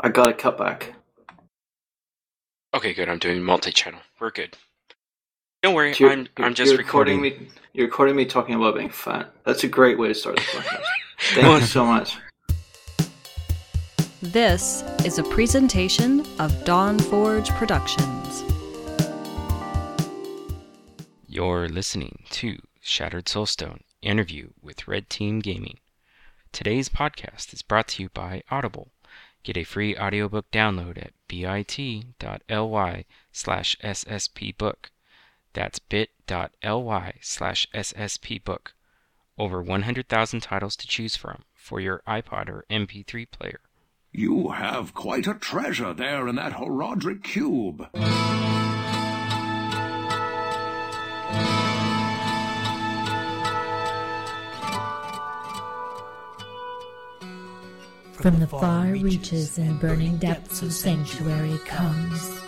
I got a cutback. Okay, good. I'm doing multi-channel. We're good. Don't worry. You're- I'm I'm just you're recording. me. You're recording me talking about being fat. That's a great way to start this podcast. Thank you so much. This is a presentation of Dawn Forge Productions. You're listening to Shattered Soulstone interview with Red Team Gaming. Today's podcast is brought to you by Audible. Get a free audiobook download at bit.ly slash sspbook. That's bit.ly slash sspbook. Over 100,000 titles to choose from for your iPod or MP3 player. You have quite a treasure there in that Horadric cube. From the far reaches and burning depths of Sanctuary comes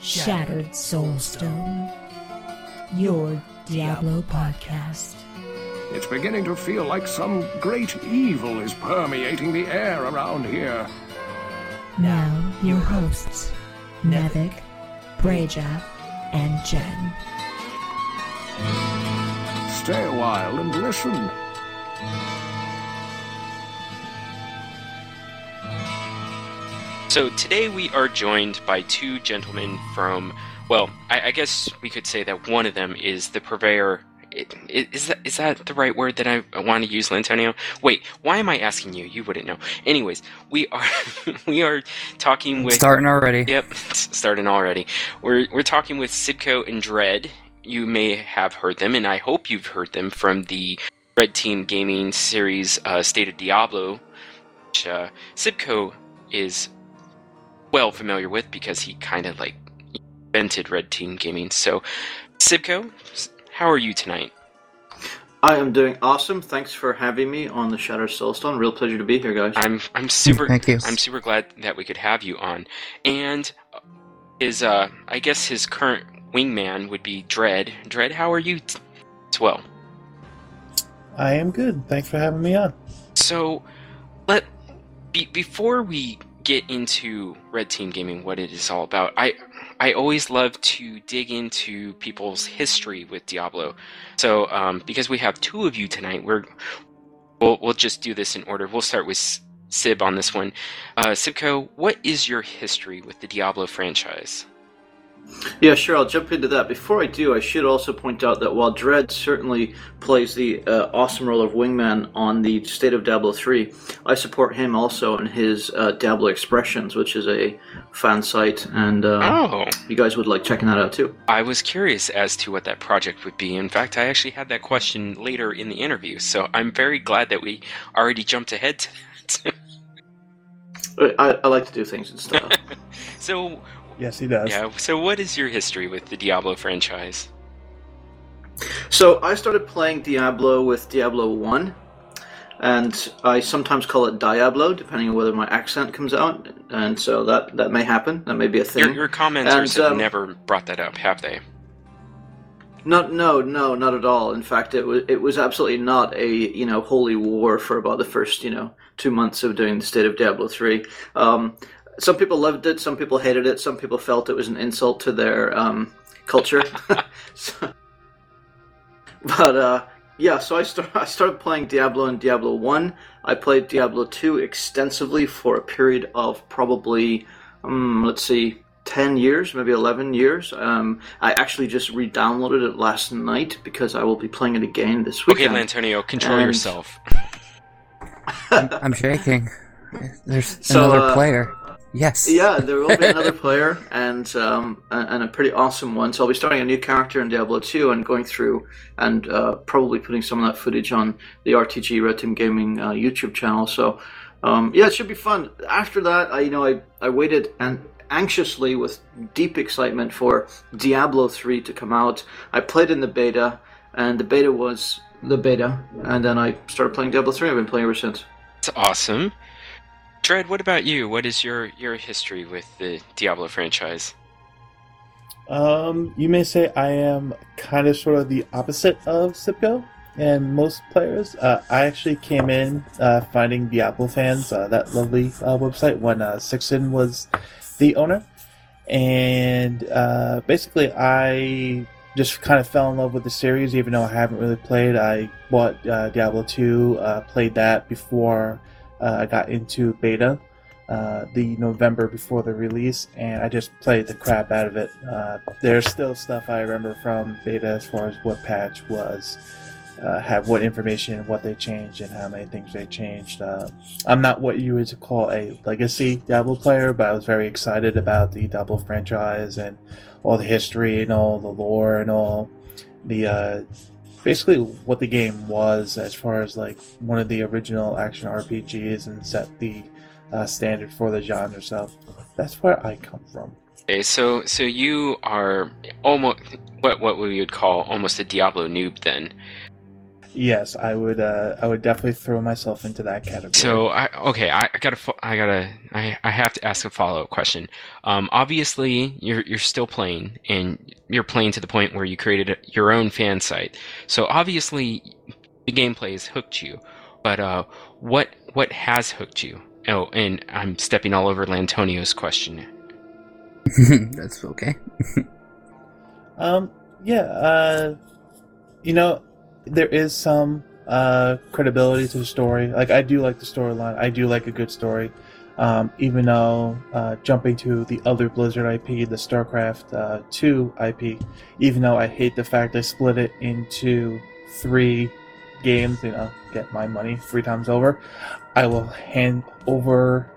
Shattered Soulstone, your Diablo podcast. It's beginning to feel like some great evil is permeating the air around here. Now, your hosts, Nevik, Breja, and Jen. Stay a while and listen. So today we are joined by two gentlemen from, well, I, I guess we could say that one of them is the purveyor. Is that is that the right word that I want to use, Lantonio? Wait, why am I asking you? You wouldn't know. Anyways, we are we are talking with Starting already. Yep, starting already. We're we're talking with Sibco and Dread. You may have heard them, and I hope you've heard them from the Red Team Gaming series, uh, State of Diablo, which uh, Sibco is well familiar with because he kind of like invented Red Team Gaming. So, Sibco, how are you tonight? I am doing awesome. Thanks for having me on the Shattered Soulstone. Real pleasure to be here, guys. I'm I'm super Thank you. I'm super glad that we could have you on. And his uh I guess his current wingman would be Dread. Dread, how are you t- as well? I am good. Thanks for having me on. So let be, before we get into Red Team Gaming what it is all about, I I always love to dig into people's history with Diablo. So um, because we have two of you tonight, we're we'll we'll just do this in order. We'll start with Sib on this one. Uh, Sibco, what is your history with the Diablo franchise? Yeah, sure. I'll jump into that. Before I do, I should also point out that while Dread certainly plays the uh, awesome role of wingman on the State of Diablo 3, I support him also in his uh, Diablo Expressions, which is a fan site, and uh, Oh, you guys would like checking that out too. I was curious as to what that project would be. In fact, I actually had that question later in the interview, so I'm very glad that we already jumped ahead to that. I, I like to do things in style. so, Yes, he does. yeah, so what is your history with the Diablo franchise? So I started playing Diablo with Diablo 1, and I sometimes call it Diablo, depending on whether my accent comes out, and so that, that may happen. That may be a thing. Your, your commenters And, have um, never brought that up, have they? Not, no, no, not at all. In fact, it was it was absolutely not a you know holy war for about the first you know two months of doing the State of Diablo three. Um, some people loved it, some people hated it, some people felt it was an insult to their um, culture. So- but uh, yeah, so I start, I started playing Diablo and Diablo one. I played Diablo two extensively for a period of probably um, let's see. 10 years, maybe 11 years. Um, I actually just re downloaded it last night because I will be playing it again this week. Okay, weekend. Lantonio, control And- yourself. I'm shaking. There's So, another uh, player. Yes. Yeah, there will be another player and um, and and a pretty awesome one. So I'll be starting a new character in Diablo 2 and going through and uh, probably putting some of that footage on the RTG Red Team Gaming uh, YouTube channel. So um, yeah, it should be fun. After that, I you know I, I waited and anxiously with deep excitement for Diablo 3 to come out. I played in the beta, and the beta was the beta, and then I started playing Diablo 3. I've been playing ever since. It's awesome. Dread, what about you? What is your, your history with the Diablo franchise? Um, you may say I am kind of sort of the opposite of Sipko. and most players. Uh, I actually came in uh, finding Diablo fans, uh, that lovely uh, website, when uh, was the owner. And uh, basically, I just kind of fell in love with the series, even though I haven't really played. I bought uh, Diablo 2, uh, played that before uh, I got into beta. Uh, the November before the release, and I just played the crap out of it. Uh, there's still stuff I remember from beta as far as what patch was, uh, have what information, what they changed, and how many things they changed. Uh, I'm not what you would call a legacy Diablo player, but I was very excited about the Diablo franchise and all the history and all the lore and all the uh, basically what the game was as far as like one of the original action RPGs and set the uh, standard for the genre. So that's where I come from. Okay, so so you are almost what what we would call almost a Diablo noob then. Yes, I would. Uh, I would definitely throw myself into that category. So I okay, I, I gotta I gotta I, I have to ask a follow up question. Um, obviously you're you're still playing and you're playing to the point where you created a, your own fan site. So obviously the gameplay has hooked you, but uh, what what has hooked you? Oh, and I'm stepping all over Lantonio's question. That's okay. Um, yeah, uh, you know, there is some uh, credibility to the story. Like, I do like the storyline. I do like a good story. Um, even though uh, jumping to the other Blizzard IP, the StarCraft uh, 2 IP, even though I hate the fact they split it into three games, you know, get my money three times over, I will hand over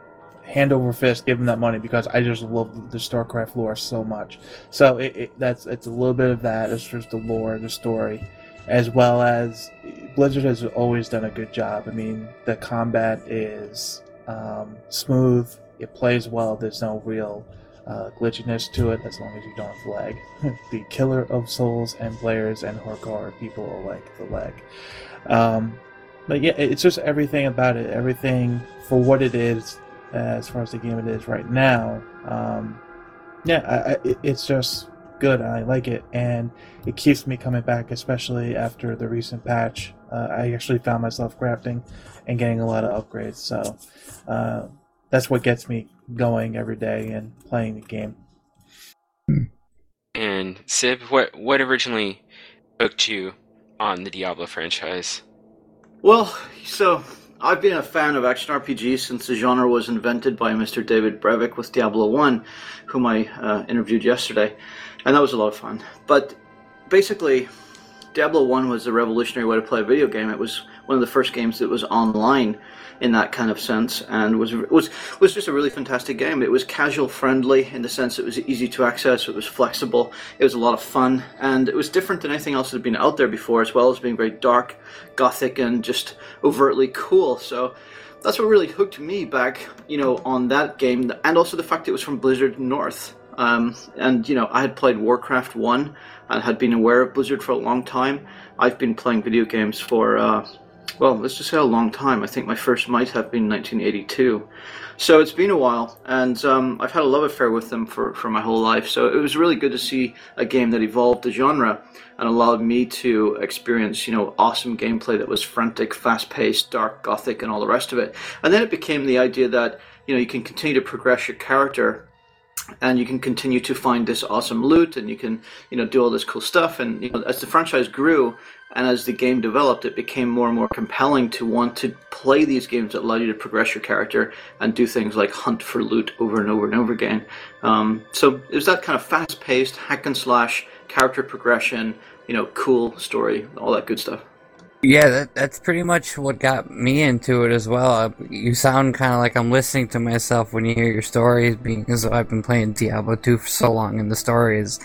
hand over fist give them that money because I just love the StarCraft lore so much. So it, it, that's it's a little bit of that. It's just the lore, the story, as well as Blizzard has always done a good job. I mean, the combat is um, smooth. It plays well. There's no real uh, glitchiness to it as long as you don't have lag. the killer of souls and players and hardcore people are like the lag. Um, but yeah, it's just everything about it. Everything for what it is as far as the game it is right now. Um, yeah, I, I, it's just good. and I like it, and it keeps me coming back, especially after the recent patch. Uh, I actually found myself crafting and getting a lot of upgrades, so uh, that's what gets me going every day and playing the game. And Sib, what what originally hooked you on the Diablo franchise? Well, so I've been a fan of action RPGs since the genre was invented by Mr. David Brevik with Diablo 1, whom I uh, interviewed yesterday, and that was a lot of fun. But basically, Diablo 1 was a revolutionary way to play a video game. It was one of the first games that was online in that kind of sense and was was was just a really fantastic game. It was casual friendly in the sense it was easy to access, it was flexible, it was a lot of fun, and it was different than anything else that had been out there before, as well as being very dark, gothic, and just overtly cool. So that's what really hooked me back, you know, on that game, and also the fact it was from Blizzard North. Um, and you know, I had played Warcraft one and had been aware of Blizzard for a long time. I've been playing video games for, uh, well, let's just say a long time. I think my first might have been 1982. So it's been a while, and um, I've had a love affair with them for, for my whole life. So it was really good to see a game that evolved the genre and allowed me to experience, you know, awesome gameplay that was frantic, fast-paced, dark, gothic, and all the rest of it. And then it became the idea that you know you can continue to progress your character and you can continue to find this awesome loot and you can you know do all this cool stuff. And you know as the franchise grew and as the game developed it became more and more compelling to want to play these games that allow you to progress your character and do things like hunt for loot over and over and over again. Um, so it was that kind of fast-paced hack and slash character progression you know cool story all that good stuff Yeah, that, that's pretty much what got me into it as well. Uh, you sound kind of like I'm listening to myself when you hear your stories, because I've been playing Diablo 2 for so long, and the stories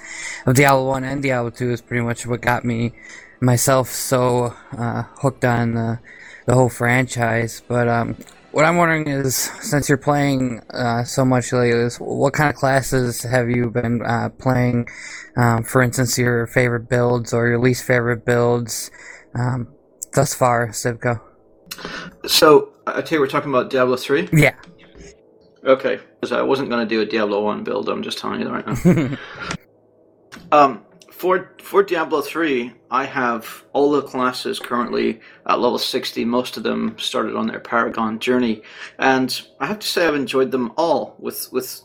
of Diablo 1 and Diablo 2 is pretty much what got me myself so uh, hooked on the, the whole franchise. But um, what I'm wondering is, since you're playing uh, so much lately, what kind of classes have you been uh, playing? Um, for instance, your favorite builds or your least favorite builds um, thus far, Sivko. so i tell you we're talking about diablo 3 Yeah. okay because i wasn't going to do a diablo 1 build i'm just telling you that right now Um, for for Diablo three, I have all the classes currently at level sixty. Most of them started on their Paragon journey, and I have to say I've enjoyed them all with with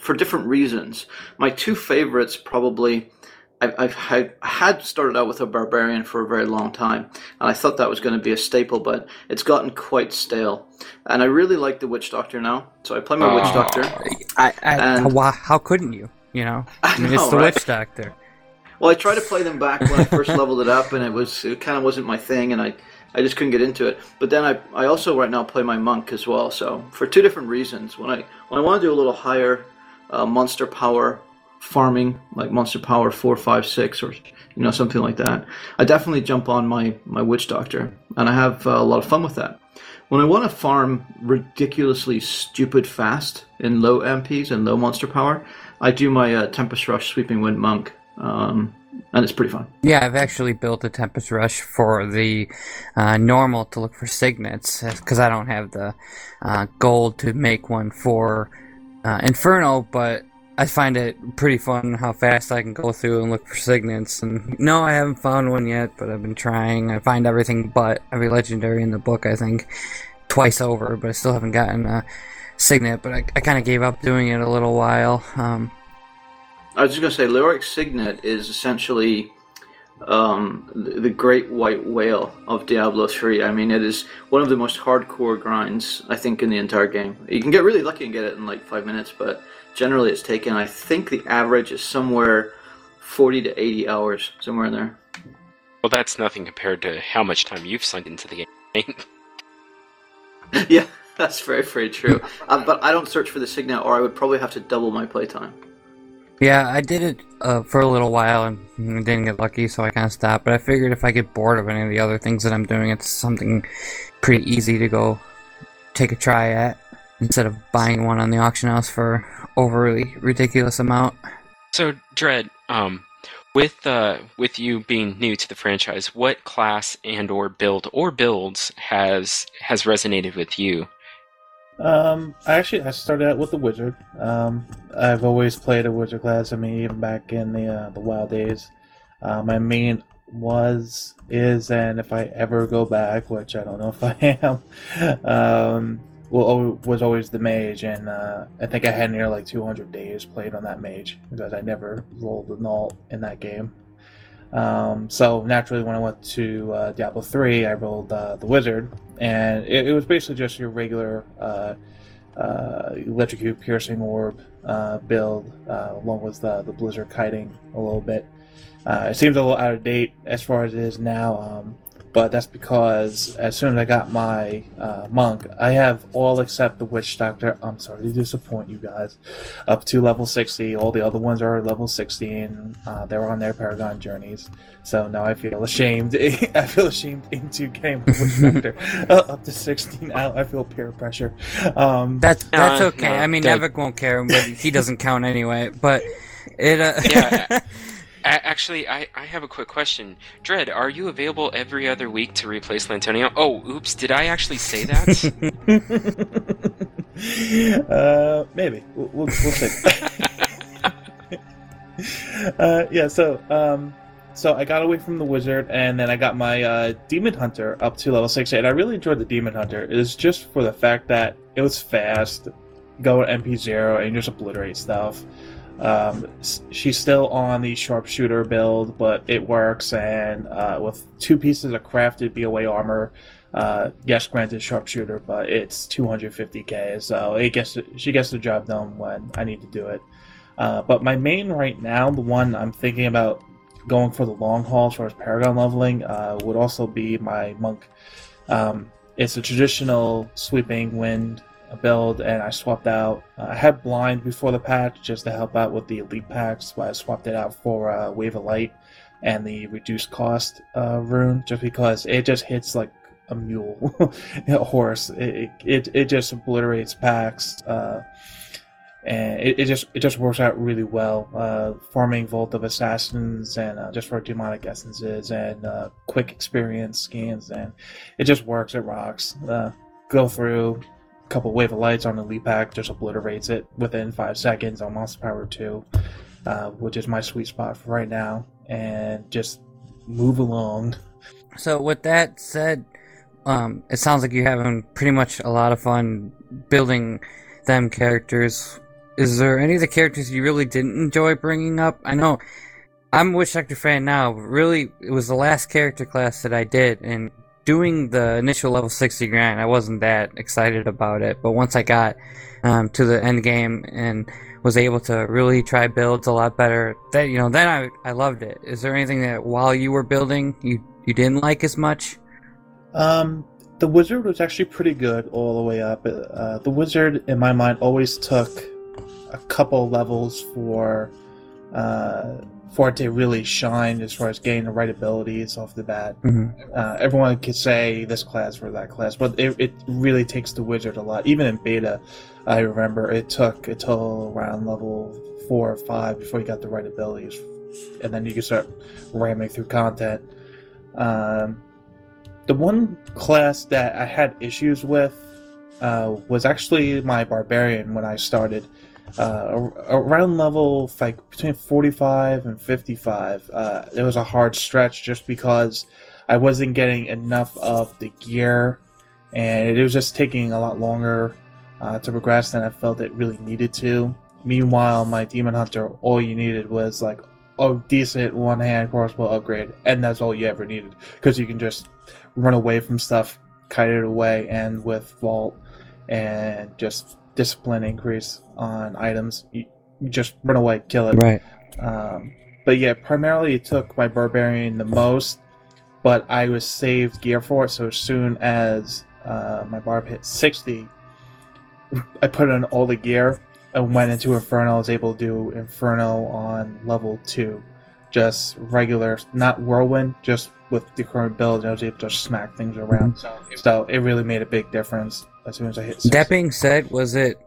for different reasons. My two favorites probably. I've, I've had, had started out with a barbarian for a very long time, and I thought that was going to be a staple, but it's gotten quite stale. And I really like the Witch Doctor now, so I play my Witch Doctor. I, I, And- why, how couldn't you? You know, I I mean, it's the right? witch doctor. Well, I tried to play them back when I first leveled it up, and it was it kind of wasn't my thing, and I I just couldn't get into it. But then I I also right now play my monk as well. So for two different reasons, when I when I want to do a little higher uh, monster power farming, like monster power four, five, six, or you know something like that, I definitely jump on my my witch doctor, and I have uh, a lot of fun with that. When I want to farm ridiculously stupid fast in low MPs and low monster power, I do my uh, Tempest Rush Sweeping Wind Monk, um, and it's pretty fun. Yeah, I've actually built a Tempest Rush for the uh, normal to look for signets because I don't have the uh, gold to make one for uh, Inferno, but I find it pretty fun how fast I can go through and look for signets. And no, I haven't found one yet, but I've been trying. I find everything but every legendary in the book, I think, twice over, but I still haven't gotten a signet. But I, I kind of gave up doing it a little while. Um, I was just gonna say, Leoric's Signet is essentially um, the great white whale of Diablo 3. I mean, it is one of the most hardcore grinds I think in the entire game. You can get really lucky and get it in like five minutes, but generally it's taken. I think the average is somewhere 40 to 80 hours, somewhere in there. Well, that's nothing compared to how much time you've sunk into the game. yeah, that's very very true. uh, but I don't search for the Signet, or I would probably have to double my playtime. Yeah, I did it uh, for a little while and didn't get lucky, so I kind of stopped. But I figured if I get bored of any of the other things that I'm doing, it's something pretty easy to go take a try at instead of buying one on the auction house for overly ridiculous amount. So, Dread, um, with uh, with you being new to the franchise, what class and or build or builds has has resonated with you? Um, I actually I started out with the wizard. Um, I've always played a wizard class. I mean, even back in the uh, the wild days, uh, my main was is and if I ever go back, which I don't know if I am, um, well, was always the mage, and uh, I think I had near like 200 days played on that mage because I never rolled an alt in that game. Um, so naturally, when I went to uh, Diablo 3, I rolled uh, the wizard, and it, it was basically just your regular uh, uh, electrocute piercing orb uh, build, along with the, the blizzard kiting a little bit. It seems a little out of date as far as it is now, um, but that's because as soon as I got my uh, monk, I have all except the witch doctor. I'm sorry to disappoint you guys. Up to level 60. All the other ones are level 60, and uh, they're on their paragon journeys. So now I feel ashamed. I feel ashamed into getting my witch doctor uh, up to 60 now. I feel peer pressure. Um, That's that's No, okay. no, I mean, that- Nevik won't care, but he doesn't count anyway. But it. Uh, Yeah. Actually, I, I have a quick question. Dread, are you available every other week to replace Lantonio? Oh, oops, did I actually say that? uh, maybe we'll, we'll, we'll see. uh, yeah. So, um, so I got away from the wizard, and then I got my uh, demon hunter up to level six, and I really enjoyed the demon hunter. It is just for the fact that it was fast, go MP zero and just obliterate stuff. Um, she's still on the sharpshooter build, but it works, and uh, with two pieces of crafted BOA armor, uh, yes, granted sharpshooter, but it's 250k, so it gets she gets the job done when I need to do it. Uh, but my main right now, the one I'm thinking about going for the long haul as far as Paragon leveling, uh, would also be my monk. Um, it's a traditional sweeping wind build, and I swapped out. Uh, I had blind before the patch just to help out with the elite packs, but I swapped it out for uh, wave of light and the reduced cost uh, rune, just because it just hits like a mule, a horse. It, it it just obliterates packs. Uh, and it, it just it just works out really well. Uh, farming Vault of Assassins and uh, just for demonic essences and uh, quick experience skins, and it just works. It rocks. Uh, go through a couple wave of lights on the lead pack, just obliterates it within five seconds on Monster Power Two. uh, which is my sweet spot for right now, and just move along. So with that said, um, it sounds like you're having pretty much a lot of fun building them characters. Is there any of the characters you really didn't enjoy bringing up? I know I'm a Witch Doctor fan now, but really it was the last character class that I did, and doing the initial level 60 grind, I wasn't that excited about it. But once I got um, to the end game and was able to really try builds a lot better, then you know, then I I loved it. Is there anything that while you were building you you didn't like as much? Um, the wizard was actually pretty good all the way up. Uh, the wizard, in my mind, always took a couple levels for uh, for it to really shine as far as getting the right abilities off the bat. Mm-hmm. Uh, everyone could say this class or that class, but it, it really takes the wizard a lot. Even in beta, I remember it took until around level four or five before you got the right abilities, and then you could start ramming through content. Um, the one class that I had issues with uh, was actually my barbarian when I started. Uh, around level like between 45 and 55, uh, it was a hard stretch just because I wasn't getting enough of the gear, and it was just taking a lot longer uh, to progress than I felt it really needed to. Meanwhile, my demon hunter, all you needed was like a decent one hand crossbow upgrade, and that's all you ever needed because you can just run away from stuff, kite it away, and with vault and just discipline increase on items, you, you just run away, kill it. Right. Um, but yeah, primarily it took my barbarian the most, but I was saved gear for it. So as soon as uh, my barb hit sixty, I put in all the gear and went into Inferno. I was able to do Inferno on level two, just regular, not whirlwind, just with the current build. I was able to smack things around. So it really made a big difference as soon as I hit. 60. That being said, was it?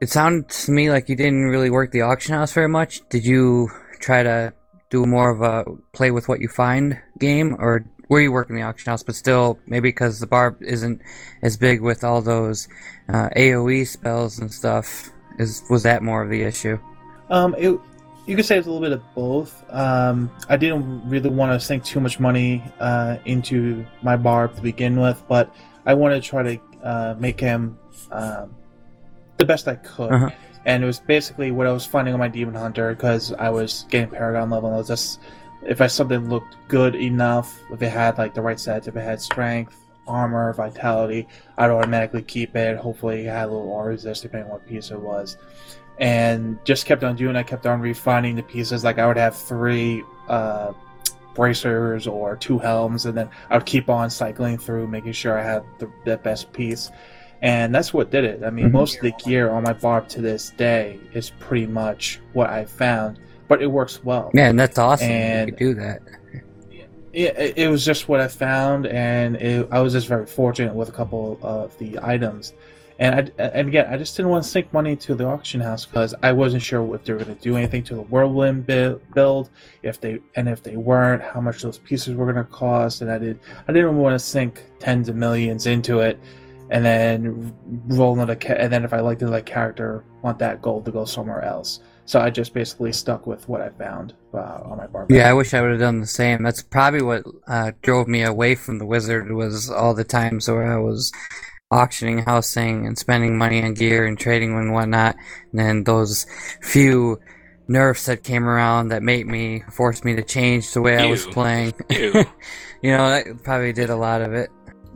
It sounds to me like you didn't really work the auction house very much. Did you try to do more of a play with what you find game, or were you working the auction house, but still maybe because the barb isn't as big with all those uh, AOE spells and stuff? Is was that more of the issue? Um, it, you could say it's a little bit of both. Um, I didn't really want to sink too much money uh, into my barb to begin with, but I wanted to try to uh, make him um, the best I could. Uh-huh. And it was basically what I was finding on my demon hunter because I was getting paragon level. And I was just if I something looked good enough, if it had like the right stats, if it had strength, armor, vitality, I'd automatically keep it. Hopefully, it had a little R resist depending on what piece it was. And just kept on doing. I kept on refining the pieces. Like I would have three uh, bracers or two helms, and then I would keep on cycling through, making sure I had the, the best piece. And that's what did it. I mean, Mhm. most of the gear on my barb to this day is pretty much what I found, but it works well. Yeah, and that's awesome. And- you could do that. Yeah, it, it was just what I found, and it, I was just very fortunate with a couple of the items. And I, and again, I just didn't want to sink money to the auction house because I wasn't sure if they were going to do anything to the whirlwind build, if they and if they weren't, how much those pieces were going to cost. And I did, I didn't want to sink tens of millions into it, and then roll another. And then if I liked another character, want that gold to go somewhere else. So I just basically stuck with what I found uh, on my bar. Yeah, I wish I would have done the same. That's probably what uh, drove me away from the wizard was all the times where I was auctioning, housing, and spending money on gear and trading and whatnot. And then those few nerfs that came around that made me forced me to change the way I was playing. You know, that probably did a lot of it.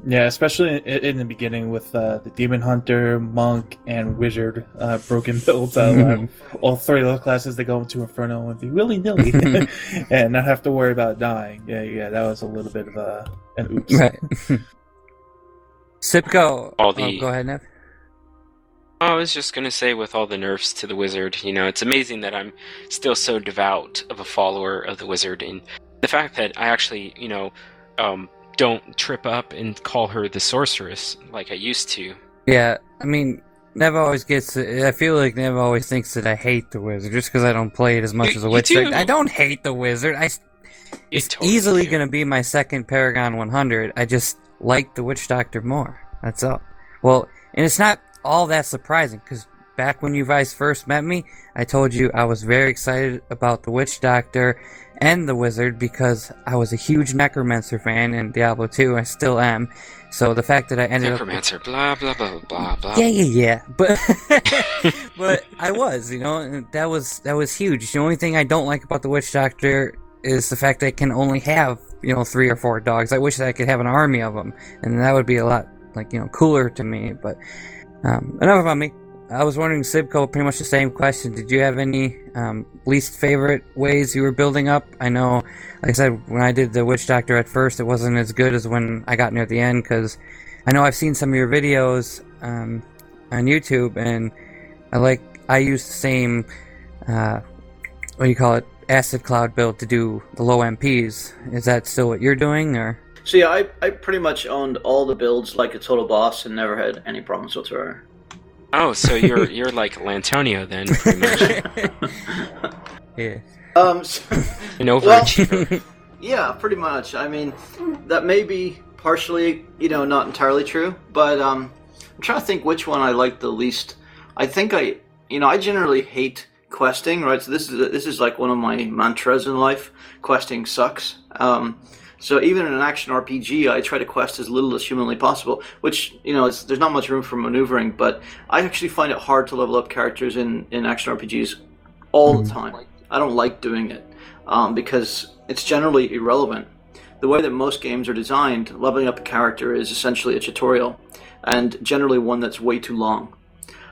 Yeah, especially in, in the beginning with uh, the demon hunter, monk, and wizard uh, broken builds. I allowed all three of those classes to go into inferno and be willy nilly, and not have to worry about dying. Yeah, yeah, that was a little bit of a an oops. Right. Sipko. All the- Oh, go ahead, Nev. I was just gonna say, with all the nerfs to the wizard, you know, it's amazing that I'm still so devout of a follower of the wizard, and the fact that I actually, you know, um, don't trip up and call her the sorceress like I used to. Yeah, I mean, Nev always gets. I feel like Nev always thinks that I hate the wizard just because I don't play it as much You- as a witch. do. I don't hate the wizard. I, You it's totally easily do. going to be my second Paragon 100. I just like the witch doctor more. That's all. Well, and it's not all that surprising because back when you guys first met me, I told you I was very excited about the Witch Doctor and the Wizard because I was a huge Necromancer fan in Diablo 2. I still am. So the fact that I ended up. Necromancer, blah blah blah blah yeah, yeah, yeah, but but I was, you know, and that was that was huge. The only thing I don't like about the Witch Doctor is the fact that I can only have you know three or four dogs. I wish that I could have an army of them, and that would be a lot like you know cooler to me. But um, enough about me. I was wondering, Sibco, pretty much the same question. Did you have any um, least favorite ways you were building up? I know, like I said, when I did the Witch Doctor at first, it wasn't as good as when I got near the end because I know I've seen some of your videos um, on YouTube, and I like I use the same uh, what do you call it acid cloud build to do the low MPs. Is that still what you're doing, or? So yeah, I, I pretty much owned all the builds like a total boss and never had any problems whatsoever. Oh, so you're you're like Lantonio then, pretty much. Yeah. Um, so, An Well- yeah, pretty much. I mean, that may be partially, you know, not entirely true, but um, I'm trying to think which one I like the least. I think I, you know, I generally hate questing, right? So this is this is like one of my mantras in life. Questing sucks. Um, so even in an action RPG, I try to quest as little as humanly possible, which you know, it's, there's not much room for maneuvering. But I actually find it hard to level up characters in in action RPGs all the time. I don't like doing it um, because it's generally irrelevant. The way that most games are designed, leveling up a character is essentially a tutorial, and generally one that's way too long.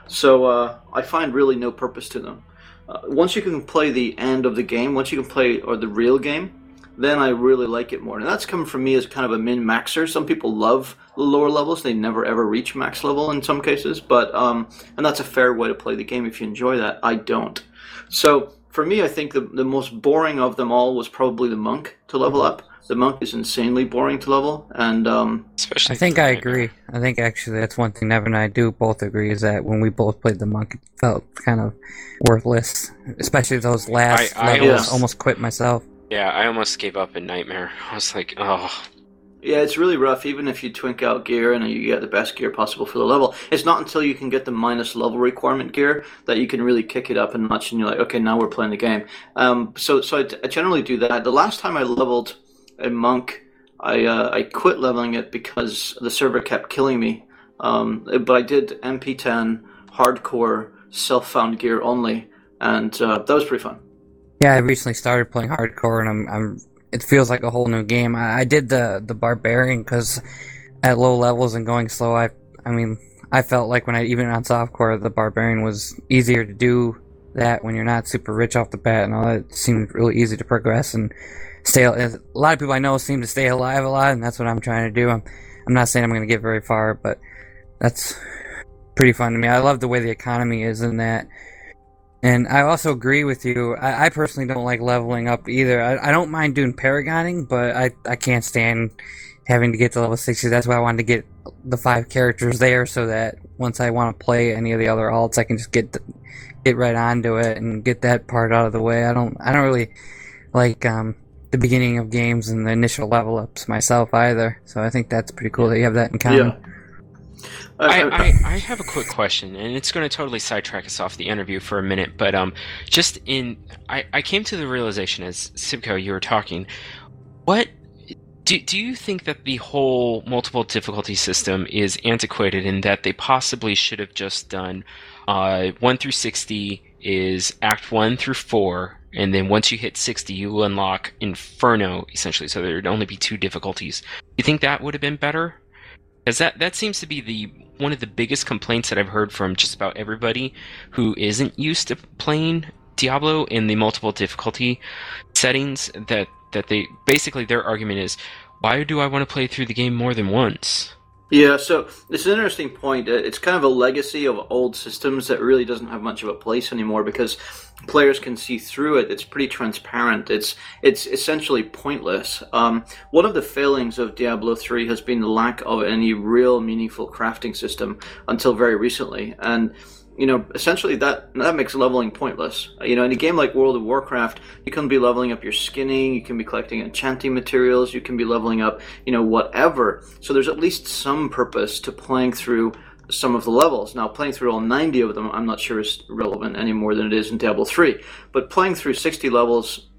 So uh, I find really no purpose to them. Uh, once you can play the end of the game, once you can play or the real game, then I really like it more. And that's coming from me as kind of a min maxer. Some people love the lower levels; they never ever reach max level in some cases. But um, and that's a fair way to play the game if you enjoy that. I don't. So for me, I think the the most boring of them all was probably the monk to level up. The monk is insanely boring to level, and um, Especially I think I agree. I think actually that's one thing Nev and I do both agree is that when we both played the monk, it felt kind of worthless. Especially those last I- I levels. almost- Almost quit myself. Yeah, I almost gave up in Nightmare. I was like, oh, Yeah, it's really rough. Even if you twink out gear and you get the best gear possible for the level, it's not until you can get the minus level requirement gear that you can really kick it up a notch, and you're like, okay, now we're playing the game. Um, so, so I, I generally do that. The last time I leveled a monk, I uh, I quit leveling it because the server kept killing me. Um, but I did MP10 hardcore self found gear only, and uh, that was pretty fun. Yeah, I recently started playing hardcore, and I'm, I'm. It feels like a whole new game. I, I did the the barbarian because at low levels and going slow, I, I mean, I felt like when I even on softcore, the barbarian was easier to do that when you're not super rich off the bat, and all that it seemed really easy to progress and stay. A lot of people I know seem to stay alive a lot, and that's what I'm trying to do. I'm, I'm not saying I'm going to get very far, but that's pretty fun to me. I love the way the economy is in that. And I also agree with you. I, I personally don't like leveling up either. I, I don't mind doing paragoning, but I, I can't stand having to get to level 60. That's why I wanted to get the five characters there so that once I want to play any of the other alts, I can just get get right onto it and get that part out of the way. I don't I don't really like um, the beginning of games and the initial level ups myself either. So I think that's pretty cool that you have that in common. Yeah. I, I, I have a quick question, and it's going to totally sidetrack us off the interview for a minute. But um, just in, I, I came to the realization as Sibco, you were talking. What do do you think that the whole multiple difficulty system is antiquated in that they possibly should have just done uh, one through sixty is Act one through four, and then once you hit sixty, you unlock Inferno essentially. So there'd only be two difficulties. Do you think that would have been better? Because that that seems to be the one of the biggest complaints that I've heard from just about everybody who isn't used to playing Diablo in the multiple difficulty settings. That that they basically their argument is, why do I want to play through the game more than once? Yeah, so it's an interesting point. Uh, It's kind of a legacy of old systems that really doesn't have much of a place anymore because players can see through it. It's pretty transparent. It's it's essentially pointless. Um, one of the failings of Diablo 3 has been the lack of any real meaningful crafting system until very recently, and you know, essentially that that makes leveling pointless. Uh, you know, in a game like World of Warcraft, you can be leveling up your skinning, you can be collecting enchanting materials, you can be leveling up, you know, whatever. So there's at least some purpose to playing through some of the levels. Now, playing through all 90 of them, I'm not sure is relevant any more than it is in Diablo 3. But playing through 60 levels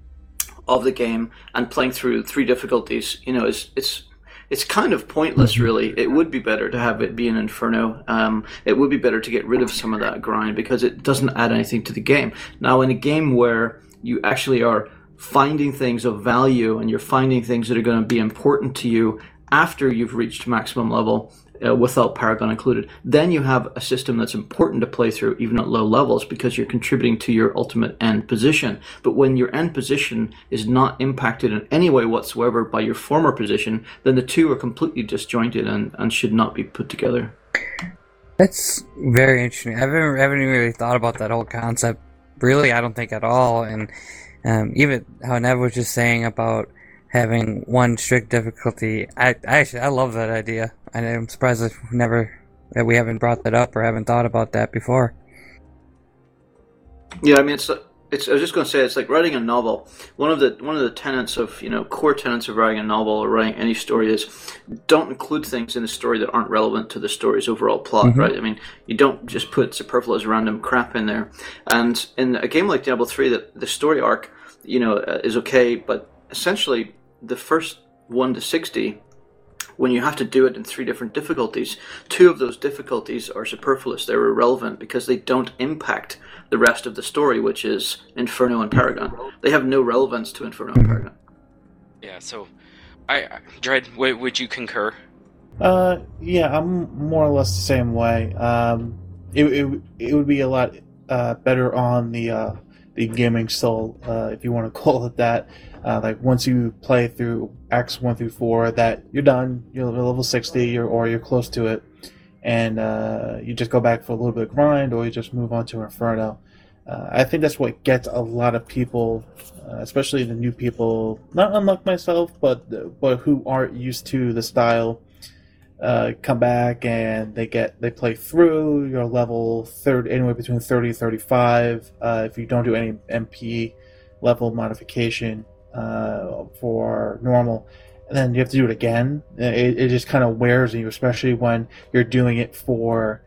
of the game and playing through three difficulties, you know, is it's it's kind of pointless, really. It would be better to have it be an inferno. Um, it would be better to get rid of some of that grind because it doesn't add anything to the game. Now, in a game where you actually are finding things of value and you're finding things that are going to be important to you after you've reached maximum level, uh, without Paragon included. Then you have a system that's important to play through even at low levels because you're contributing to your ultimate end position. But when your end position is not impacted in any way whatsoever by your former position, then the two are completely disjointed and, and should not be put together. That's very interesting. I haven't, I haven't really thought about that whole concept. Really, I don't think at all. And um, even how Nev was just saying about having one strict difficulty. I, I actually I love that idea. and I'm surprised that we never that we haven't brought that up or haven't thought about that before. Yeah, I mean it's it's. I was just going to say it's like writing a novel. One of the one of the tenets of you know core tenets of writing a novel or writing any story is don't include things in the story that aren't relevant to the story's overall plot. Mhm. Right? I mean you don't just put superfluous random crap in there. And in a game like Diablo three, that the story arc you know uh, is okay, but essentially the first one to sixty when you have to do it in three different difficulties, two of those difficulties are superfluous. They're irrelevant because they don't impact the rest of the story, which is Inferno and Paragon. They have no relevance to Inferno and Paragon. Yeah, so I, I Dread, would you concur? Uh, yeah, I'm more or less the same way. Um, it it, it would be a lot uh, better on the uh, the gaming soul, uh, if you want to call it that. Uh, like once you play through Acts one through four, that you're done, you're level sixty, or, or you're close to it, and uh, you just go back for a little bit of grind, or you just move on to Inferno. Uh, I think that's what gets a lot of people, uh, especially the new people, not unlike myself, but but who aren't used to the style uh, come back and they get they play through your level third anywhere between 30 and 35 uh, if you don't do any mp level modification uh, for normal. And then you have to do it again. It, it just kind of wears you especially when you're doing it for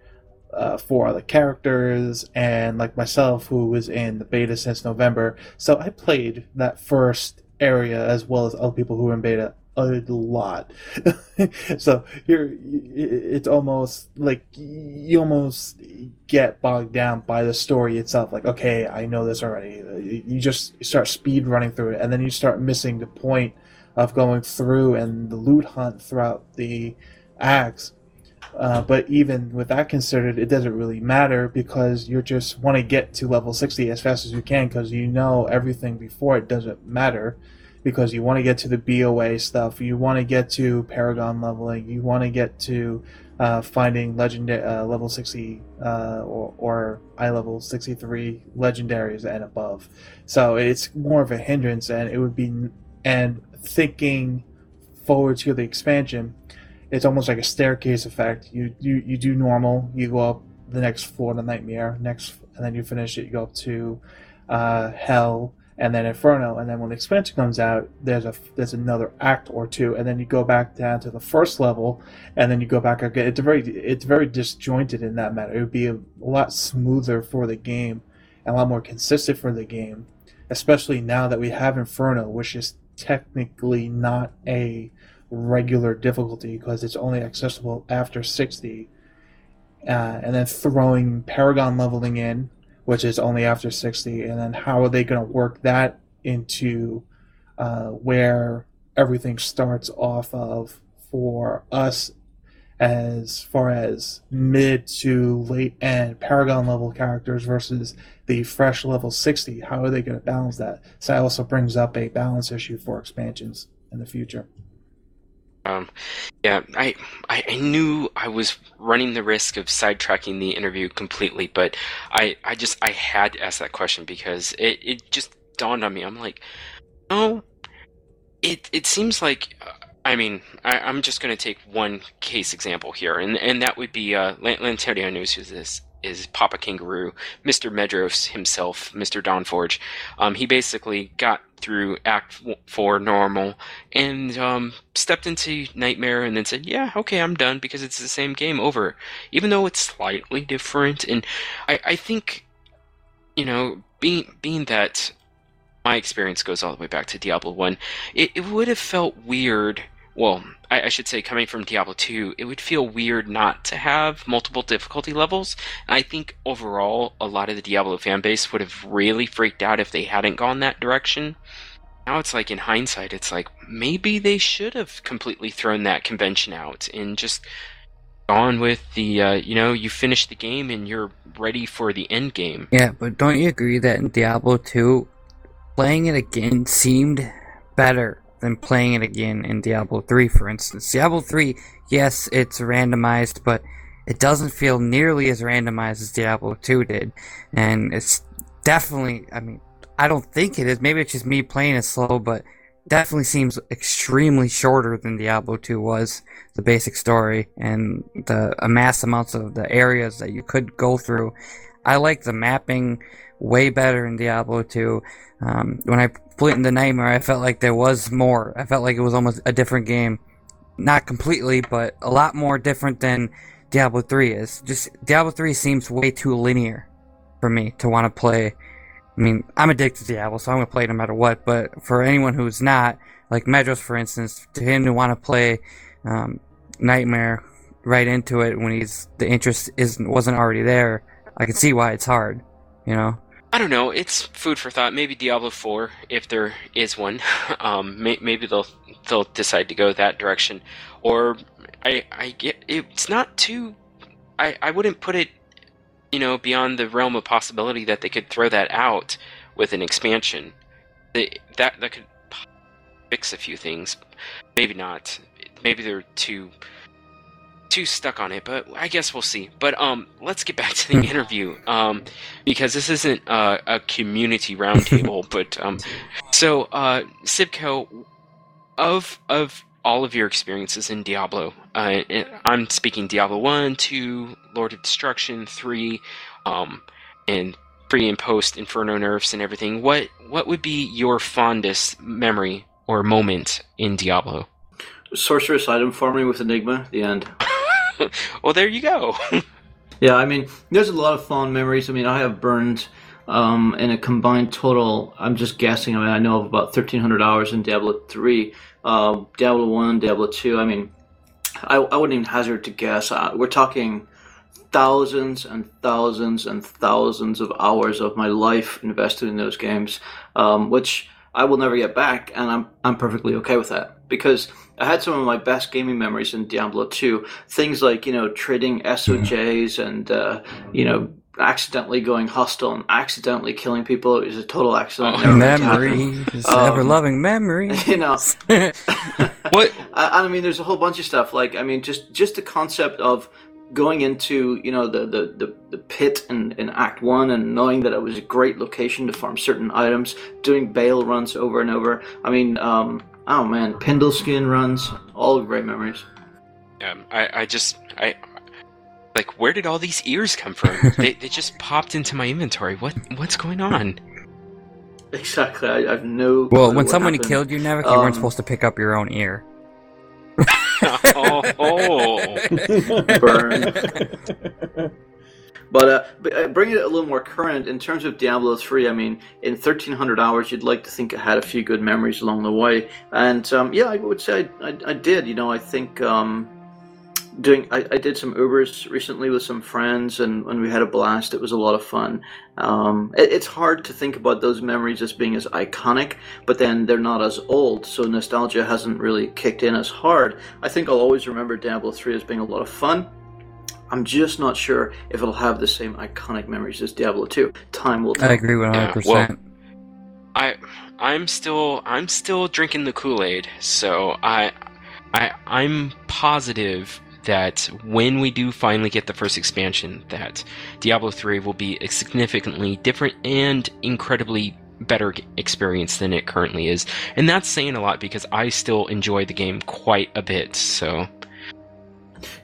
uh, for other characters and like myself who was in the beta since november. So i played that first area as well as other people who were in beta a lot. So you're it's almost like you almost get bogged down by the story itself like okay i know this already. You just start speed running through it and then you start missing the point of going through and the loot hunt throughout the acts. Uh, but even with that considered, it doesn't really matter because you just want to get to level 60 as fast as you can because you know everything before it doesn't matter because you want to get to the BOA stuff, you want to get to Paragon leveling, you want to get to uh, finding legendary uh, level 60 uh, or, or eye level 63 legendaries and above. So it's more of a hindrance, and it would be and thinking forward to the expansion it's almost like a staircase effect. You you you do normal, you go up the next floor to nightmare, next, and then you finish it. You go up to uh, hell, and then inferno, and then when the expansion comes out, there's a there's another act or two, and then you go back down to the first level, and then you go back again. It's very it's very disjointed in that matter. It would be a, lot smoother for the game, and a lot more consistent for the game, especially now that we have Inferno, which is technically not a regular difficulty because it's only accessible after 60 uh, and then throwing paragon leveling in which is only after 60 and then how are they going to work that into uh, where everything starts off of for us as far as mid to late end paragon level characters versus the fresh level 60 how are they going to balance that? So that also brings up a balance issue for expansions in the future Um, yeah, I, I I knew I was running the risk of sidetracking the interview completely, but I, I just I had to ask that question because it, it just dawned on me. I'm like, no, it it seems like. uh, I mean, I, I'm just going to take one case example here, and and that would be uh, Lan- Lanteria knows who this is Papa Kangaroo, Mr. Medros himself, Mr. Dawnforge. Um, he basically got through Act Four normal and um, stepped into Nightmare, and then said, "Yeah, okay, I'm done because it's the same game over." Even though it's slightly different, and I, I think, you know, being being that my experience goes all the way back to Diablo One, it, it would have felt weird well, I, I, should say, coming from Diablo 2, it would feel weird not to have multiple difficulty levels. And I think overall, a lot of the Diablo fan base would have really freaked out if they hadn't gone that direction. Now it's like, in hindsight, it's like maybe they should have completely thrown that convention out and just gone with the, uh, you know, you finish the game and you're ready for the end game. Yeah, but don't you agree that in Diablo 2, playing it again seemed better than playing it again in Diablo 3, for instance. Diablo 3, yes, it's randomized, but it doesn't feel nearly as randomized as Diablo 2 did. And it's definitely, I mean, I don't think it is. Maybe it's just me playing it slow, but definitely seems extremely shorter than Diablo 2 was, the basic story, and the amass amounts of the areas that you could go through. I like the mapping way better in Diablo 2. Um, when I played in the Nightmare, I felt like there was more. I felt like it was almost a different game. Not completely, but a lot more different than Diablo 3 is. Just Diablo 3 seems way too linear for me to want to play. I mean, I'm addicted to Diablo, so I'm going to play no matter what, but for anyone who's not, like Medros, for instance, to him to want to play um, Nightmare right into it when he's the interest isn't wasn't already there, I can see why it's hard, you know. I don't know. It's food for thought. Maybe Diablo Four, if there is one. Um, may, maybe they'll they'll decide to go that direction, or I I get it's not too. I I wouldn't put it, you know, beyond the realm of possibility that they could throw that out with an expansion. They, that that could fix a few things. Maybe not. Maybe they're too too stuck on it, but I guess we'll see. But um, let's get back to the interview um, because this isn't uh, a community roundtable. but um, so uh, Sibco, of of all of your experiences in Diablo, uh, I'm speaking Diablo one, two, Lord of Destruction, three, um, and pre and post Inferno nerfs and everything. What what would be your fondest memory or moment in Diablo? Sorceress item farming with Enigma. The end. well, there you go. yeah, I mean, there's a lot of fond memories. I mean, I have burned um, in a combined total. I'm just guessing. I mean, I know of about 1,300 hours in Diablo 3, uh, Diablo 1, Diablo 2. I mean, I, I wouldn't even hazard to guess. Uh, we're talking thousands and thousands and thousands of hours of my life invested in those games, um, which I will never get back, and I'm I'm perfectly okay with that because I had some of my best gaming memories in Diablo 2. Things like, you know, trading SOJs and, uh, you know, accidentally going hostile and accidentally killing people. It was a total accident. Oh, memories. Um, ever loving memory. You know. what? I, I mean, there's a whole bunch of stuff. Like, I mean, just, just the concept of going into you know the the, the, the pit in, in act one and knowing that it was a great location to farm certain items doing Baal runs over and over i mean um, Oh man, Pindleskin runs, all great memories. Um, I, I just, I, like, where did all these ears come from? they, they just popped into my inventory. What, what's going on? Exactly, I, I have no. Well, when somebody happened. killed you, Nevik, you um, weren't supposed to pick up your own ear. oh, oh. burn. But, uh, uh, bringing it a little more current in terms of Diablo 3, I mean, in 1300 hours, you'd like to think I had a few good memories along the way. And um, yeah, I would say I, I, I, did. You know, I think um, doing I, I, did some Ubers recently with some friends, and when we had a blast, it was a lot of fun. Um, it, it's hard to think about those memories as being as iconic, but then they're not as old, so nostalgia hasn't really kicked in as hard. I think I'll always remember Diablo 3 as being a lot of fun I'm just not sure if it'll have the same iconic memories as Diablo 2. Time will tell. I agree 100. Yeah, well, I I'm still I'm still drinking the Kool-Aid, so I I I'm positive that when we do finally get the first expansion that Diablo 3 will be a significantly different and incredibly better experience than it currently is. And that's saying a lot because I still enjoy the game quite a bit. So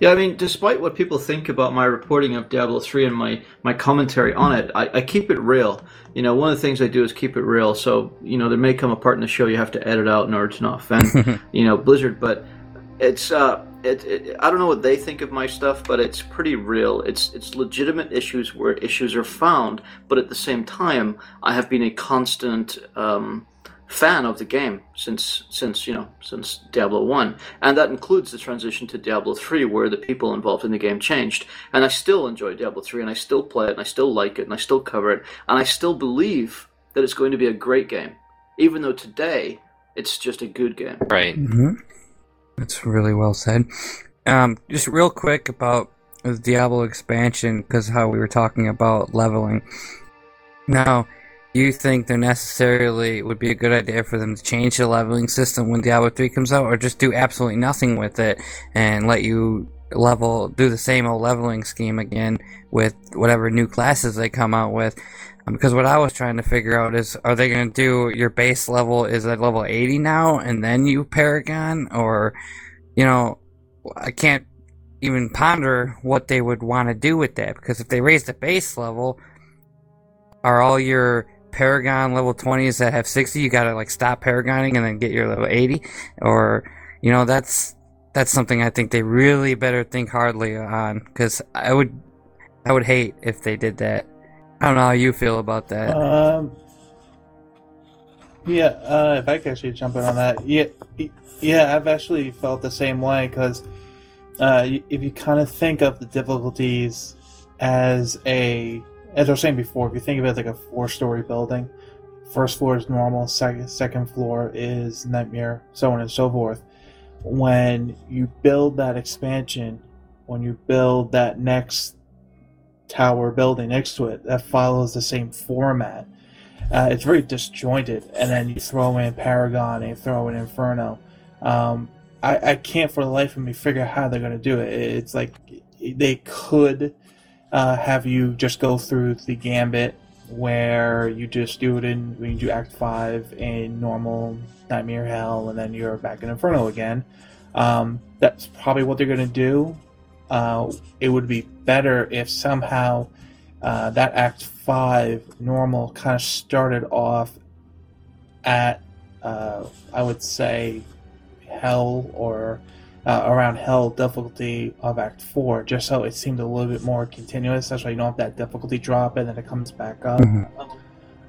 Yeah, I mean, despite what people think about my reporting of Diablo 3 and my, my commentary on it, I, I keep it real. You know, one of the things I do is keep it real. So, you know, there may come a part in the show you have to edit out in order to not offend, you know, Blizzard, but it's, uh, it, it, I don't know what they think of my stuff, but it's pretty real. It's it's legitimate issues where issues are found, but at the same time, I have been a constant um, fan of the game since since you know since Diablo one, and that includes the transition to Diablo three, where the people involved in the game changed. And I still enjoy Diablo three, and I still play it, and I still like it, and I still cover it, and I still believe that it's going to be a great game, even though today it's just a good game. Right. Mm-hmm. That's really well said. Um, just real quick about the Diablo expansion, because how we were talking about leveling. Now, you think there necessarily would be a good idea for them to change the leveling system when Diablo 3 comes out, or just do absolutely nothing with it and let you level, do the same old leveling scheme again with whatever new classes they come out with? Um, because what I was trying to figure out is, are they going to do your base level is at level 80 now, and then you Paragon, or, you know, I can't even ponder what they would want to do with that. Because if they raise the base level, are all your Paragon level 20s that have 60, you gotta like stop Paragoning and then get your level 80, or, you know, that's that's something I think they really better think hardly on. Because I would, I would hate if they did that. I don't know how you feel about that. Um, yeah, uh, if I could actually jump in on that, yeah, yeah, I've actually felt the same way because uh, if you kind of think of the difficulties as a, as I was saying before, if you think of it like a four-story building, first floor is normal, second second floor is nightmare, so on and so forth. When you build that expansion, when you build that next tower building next to it that follows the same format. Uh, it's very disjointed, and then you throw in Paragon and you throw in Inferno. Um, I, I can't for the life of me figure out how they're going to do it. It's like they could uh, have you just go through the gambit where you just do it in when you do Act Five in normal Nightmare Hell, and then you're back in Inferno again. Um, that's probably what they're going to do. Uh, it would be better if somehow uh, that Act 5 normal kind of started off at, uh, I would say, Hell or uh, around Hell difficulty of Act 4, just so it seemed a little bit more continuous. That's why you don't have that difficulty drop and then it comes back up. Mm-hmm.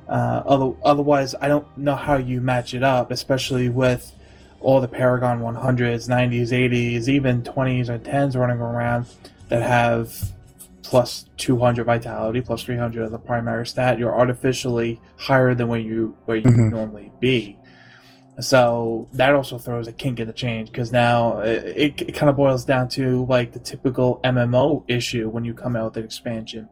Uh, other, otherwise, I don't know how you match it up, especially with all the Paragon 100s, 90s, 80s, even 20s or 10s running around that have plus 200 vitality, plus 300 as a primary stat. You're artificially higher than where you where you Mhm. normally be. So that also throws a kink in the change because now it, it kind of boils down to like the typical MMO issue when you come out with an expansion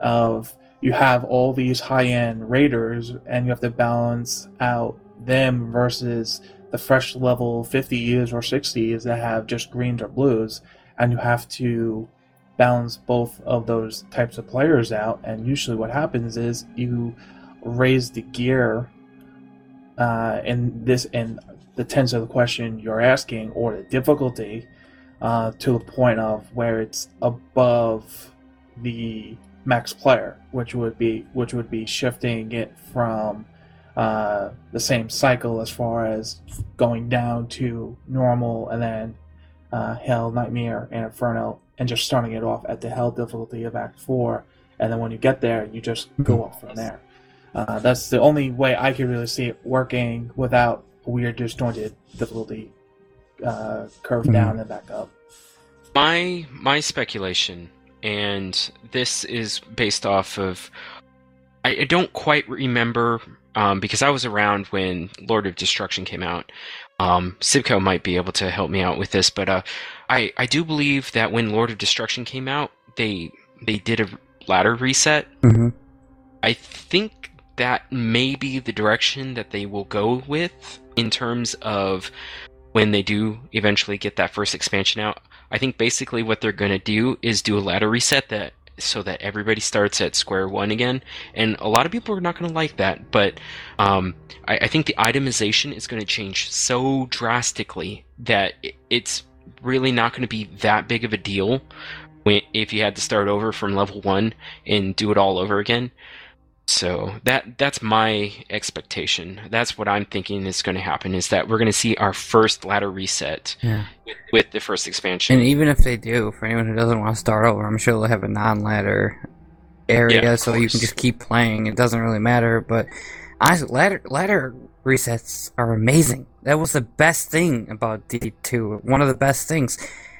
of you have all these high end raiders and you have to balance out them versus the fresh level 50s or 60s that have just greens or blues and you have to balance both of those types of players out and usually what happens is you raise the gear uh, in this and the tense of the question you're asking or the difficulty uh, to the point of where it's above the max player, which would be which would be shifting it from uh, the same cycle as far as going down to normal and then uh, hell, nightmare, and inferno, and just starting it off at the hell difficulty of Act Four, and then when you get there, you just go up from there. Uh, that's the only way I could really see it working without weird disjointed difficulty uh, curve Mhm. down and back up. My my speculation, and this is based off of, I, I don't quite remember um, because I was around when Lord of Destruction came out. Um, Sibco might be able to help me out with this, but uh, I I do believe that when Lord of Destruction came out, they they did a ladder reset. hmm I think that may be the direction that they will go with in terms of when they do eventually get that first expansion out. I think basically what they're going to do is do a ladder reset that so that everybody starts at square one again. And a lot of people are not going to like that, but um, I, I think the itemization is going to change so drastically that it, it's really not going to be that big of a deal when, if you had to start over from level one and do it all over again. So that that's my expectation. That's what I'm thinking is going to happen. Is that we're going to see our first ladder reset Yeah. with, with the first expansion. And even if they do, for anyone who doesn't want to start over, I'm sure they'll have a non-ladder area, Yeah, so you can just keep playing. It doesn't really matter. But honestly, ladder ladder resets are amazing. That was the best thing about D2. One of the best things.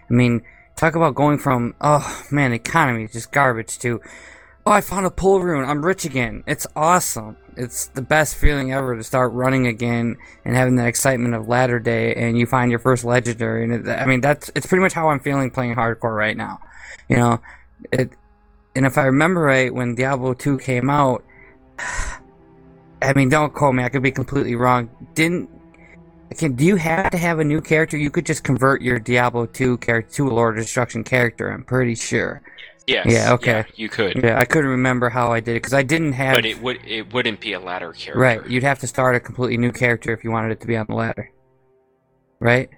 I mean, talk about going from oh man, economy is just garbage to oh I found a Pul rune, I'm rich again. It's awesome. It's the best feeling ever to start running again and having that excitement of ladder day, and you find your first legendary. And it, I mean, that's it's pretty much how I'm feeling playing hardcore right now. You know, it. And if I remember right, when Diablo 2 came out, I mean, don't quote me. I could be completely wrong. Didn't can, do you have to have a new character? You could just convert your Diablo 2 character to a Lord of Destruction character, I'm pretty sure. Yes, yeah, okay. you could, Yeah, I couldn't remember how I did it because I didn't have. but it would it wouldn't be a ladder character. right, you'd have to start a completely new character if you wanted it to be on the ladder. Right?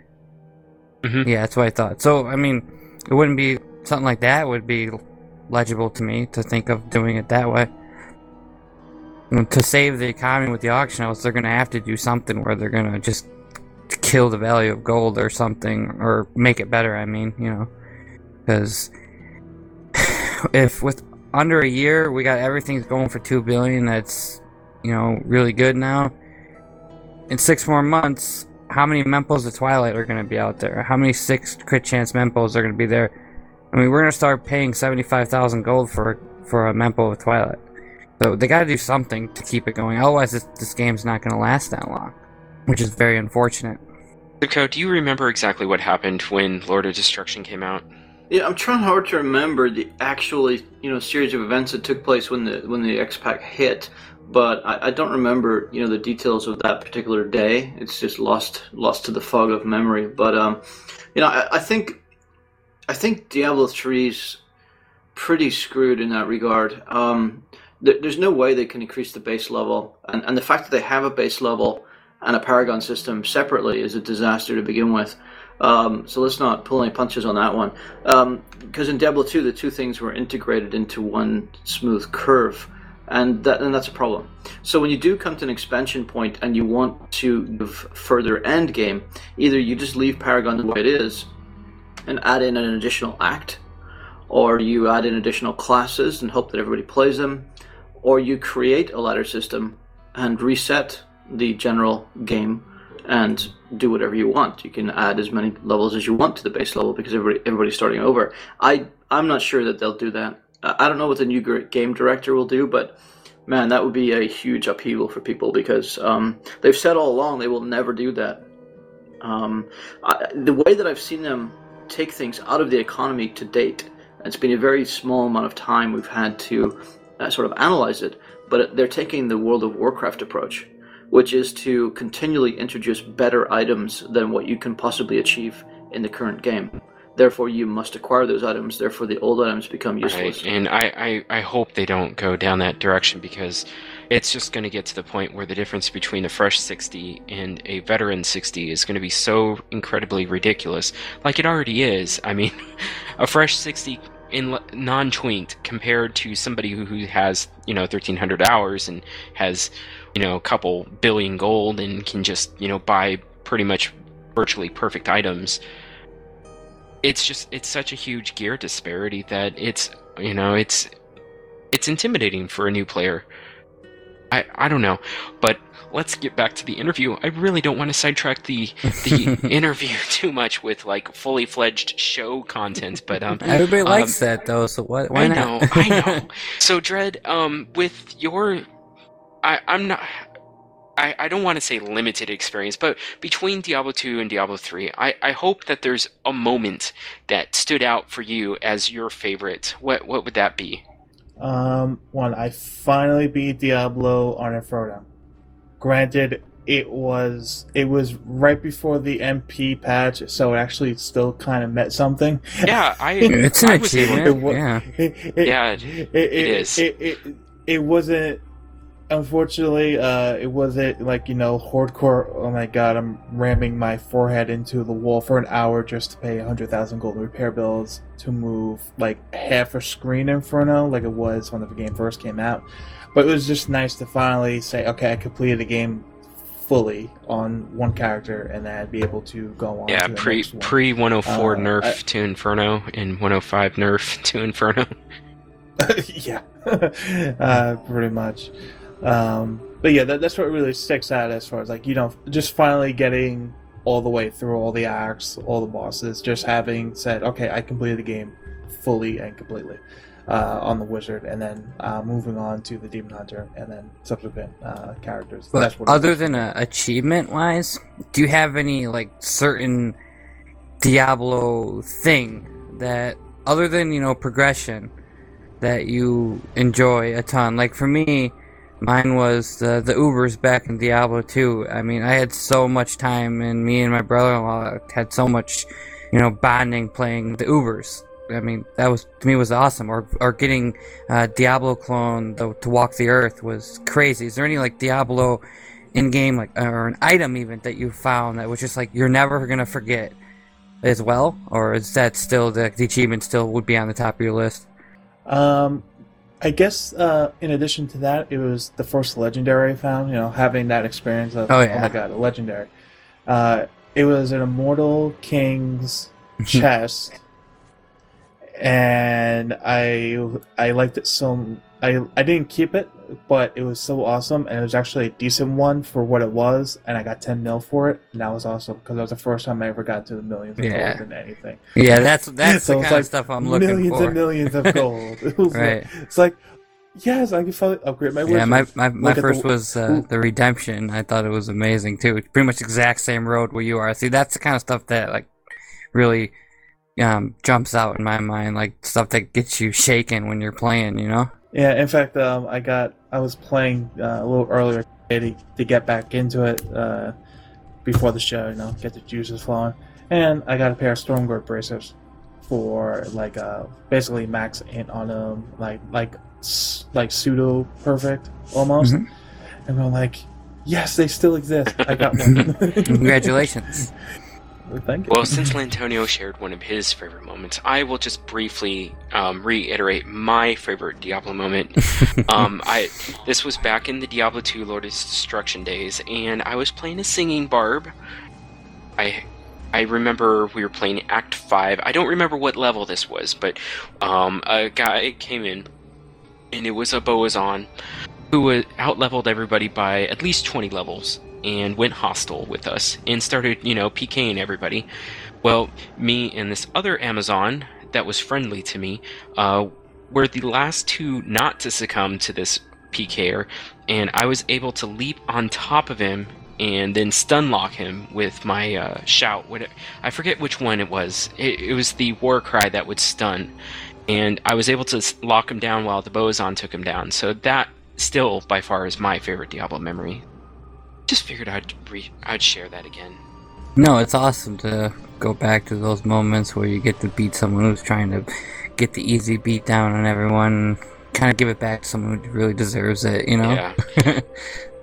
Mhm. Yeah, that's what I thought. So, I mean, it wouldn't be something like that would be legible to me to think of doing it that way. And to save the economy with the auction house, they're going to have to do something where they're going to just kill the value of gold or something, or make it better. I mean, you know, because if with under a year we got everything's going for two billion, that's you know really good now. In six more months, how many Mempos of Twilight are going to be out there? How many six crit chance Mempos are going to be there? I mean, we're going to start paying seventy five thousand gold for for a Mempo of Twilight. So they got to do something to keep it going. Otherwise, this, this game's not going to last that long, which is very unfortunate. Zuko, do you remember exactly what happened when Lord of Destruction came out? Yeah, I'm trying hard to remember the actually, you know, series of events that took place when the when the X Pack hit, but I, I don't remember, you know, the details of that particular day. It's just lost lost to the fog of memory. But um, you know, I, I think I think Diablo 3's pretty screwed in that regard. Um, there, there's no way they can increase the base level, and and the fact that they have a base level and a Paragon system separately is a disaster to begin with. Um, so let's not pull any punches on that one. Because in Diablo 2, the two things were integrated into one smooth curve, and that and that's a problem. So when you do come to an expansion point and you want to give further end game, either you just leave Paragon the way it is and add in an additional act, or you add in additional classes and hope that everybody plays them, or you create a ladder system and reset the general game and do whatever you want. You can add as many levels as you want to the base level because everybody everybody's starting over. I I'm not sure that they'll do that. I don't know what the new game director will do, but man, that would be a huge upheaval for people because um, they've said all along they will never do that. Um, I, the way that I've seen them take things out of the economy to date, it's been a very small amount of time we've had to uh, sort of analyze it, but they're taking the World of Warcraft approach, which is to continually introduce better items than what you can possibly achieve in the current game. Therefore, you must acquire those items. Therefore, the old items become useless. Right, and I, I, I hope they don't go down that direction because it's just going to get to the point where the difference between a fresh 60 and a veteran 60 is going to be so incredibly ridiculous, like it already is. I mean, a fresh 60 in non-twinked compared to somebody who, who has you know 1300 hours and has you know a couple billion gold and can just you know buy pretty much virtually perfect items. It's just it's such a huge gear disparity that it's you know it's it's intimidating for a new player i i don't know but let's get back to the interview i really don't want to sidetrack the the interview too much with like fully fledged show content but um Everybody um, likes that though, so what? Why I not? know, I know. So, Dread, um, with your, I, I'm not, I, I don't want to say limited experience, but between Diablo 2 and Diablo 3, I, I hope that there's a moment that stood out for you as your favorite. What, what would that be? Um, one, I finally beat Diablo on Inferno. Granted, it was it was right before the MP patch, so it actually still kind of meant something. Yeah, I, It's an I was able- achievement. It wa- yeah. It, it, Yeah, it, it, is. It, it, it wasn't unfortunately, uh, it wasn't like you know hardcore. Oh my god, I'm ramming my forehead into the wall for an hour just to pay hundred thousand gold repair bills to move like half a screen Inferno, like it was when the game first came out. But it was just nice to finally say, okay, I completed the game fully on one character, and then I'd be able to go on. Yeah, pre one. pre 104 Uh, nerf I- to Inferno and 105 nerf to Inferno. yeah, uh, pretty much. Um, but yeah, that, that's what really sticks out as far as like you know, just finally getting all the way through all the acts, all the bosses, just having said, okay, I completed the game fully and completely uh, on the wizard, and then uh, moving on to the demon hunter, and then subsequent uh, characters. But that's what other than uh, achievement wise, do you have any like certain Diablo thing that other than you know progression that you enjoy a ton? Like for me, mine was the the Ubers back in Diablo 2. I mean, I had so much time, and me and my brother-in-law had so much, you know, bonding playing the Ubers. I mean, that was to me was awesome. Or or getting uh, Diablo clone to walk the earth was crazy. Is there any like Diablo in game like or an item even that you found that was just like you're never gonna forget as well, or is that still the, the achievement still would be on the top of your list? Um, I guess uh, in addition to that, it was the first legendary I found. You know, having that experience of Oh, oh, my god, a legendary. Uh, it was an immortal king's chest, and I I liked it so. I I didn't keep it, but it was so awesome, and it was actually a decent one for what it was, and I got ten mil for it, and that was awesome because that was the first time I ever got to the millions of Yeah. gold in anything. Yeah, that's that's So the kind like of stuff I'm looking millions for. and millions of gold. It was Right. like, it's like, yes, I can finally upgrade my Yeah, my my, my first the- was uh, the redemption. I thought it was amazing too. It's pretty much exact same road where you are. See, that's the kind of stuff that like really um, jumps out in my mind, like stuff that gets you shaken when you're playing. You know? Yeah, in fact, um, I got I was playing uh, a little earlier today to, to get back into it uh, before the show, you know, get the juices flowing, and I got a pair of Stormguard bracers for like uh, basically max int on them, like like like pseudo perfect almost, Mhm. and I'm like, yes, they still exist. I got one. Congratulations. Well, since Lantonio shared one of his favorite moments, I will just briefly um, reiterate my favorite Diablo moment. um, I this was back in the Diablo 2 Lord of Destruction days, and I was playing a singing barb. I I remember we were playing Act Five. I don't remember what level this was, but um, a guy came in, and it was a Boazon who was out leveled everybody by at least 20 levels and went hostile with us and started, you know, PKing everybody. Well, me and this other Amazon that was friendly to me uh, were the last two not to succumb to this PKer, and I was able to leap on top of him and then stun lock him with my uh, shout. What I forget which one it was. It, it was the war cry that would stun, and I was able to lock him down while the Bozon took him down. So that still by far is my favorite Diablo memory. Just figured I'd re- I'd share that again. No, it's awesome to go back to those moments where you get to beat someone who's trying to get the easy beat down on everyone. Kind of give it back to someone who really deserves it. You know? Yeah. I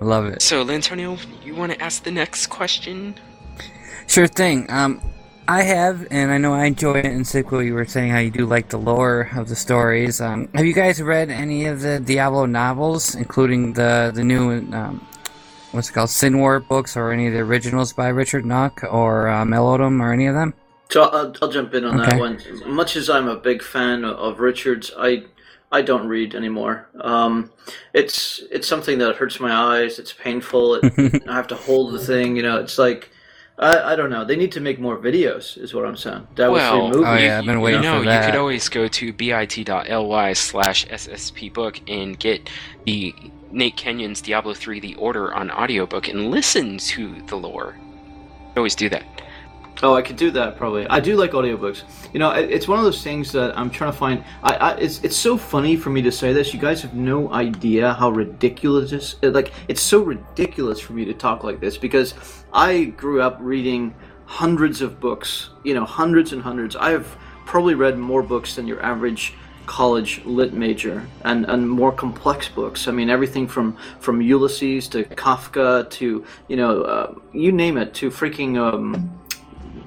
love it. So, Lantonio, you want to ask the next question? Sure thing. Um, I have, and I know I enjoy it. And Sickle, you were saying how you do like the lore of the stories. Um, have you guys read any of the Diablo novels, including the the new um, what's it called, Sin War books, or any of the originals by Richard Knaak or uh, Mel Odom, or any of them? So I'll, I'll jump in on Okay. that one. Much as I'm a big fan of, of Richards, I I don't read anymore. Um, it's it's something that hurts my eyes. It's painful. It, I have to hold the thing. You know, it's like I, I don't know. They need to make more videos. Is what I'm saying. That was well, the movie. Oh, yeah, I've been waiting you know, for you could always go to bit.ly slash ssp book and get the Nate Kenyon's Diablo 3 The Order on audiobook and listen to the lore. Always do that. Oh, I could do that probably. I do like audiobooks. You know, it- it's one of those things that I'm trying to find. I, I it's it's so funny for me to say this. You guys have no idea how ridiculous this. Like, it's so ridiculous for me to talk like this because I grew up reading hundreds of books. You know, hundreds and hundreds. I have probably read more books than your average college lit major and, and more complex books. I mean, everything from, from Ulysses to Kafka to, you know, uh, you name it, to freaking um,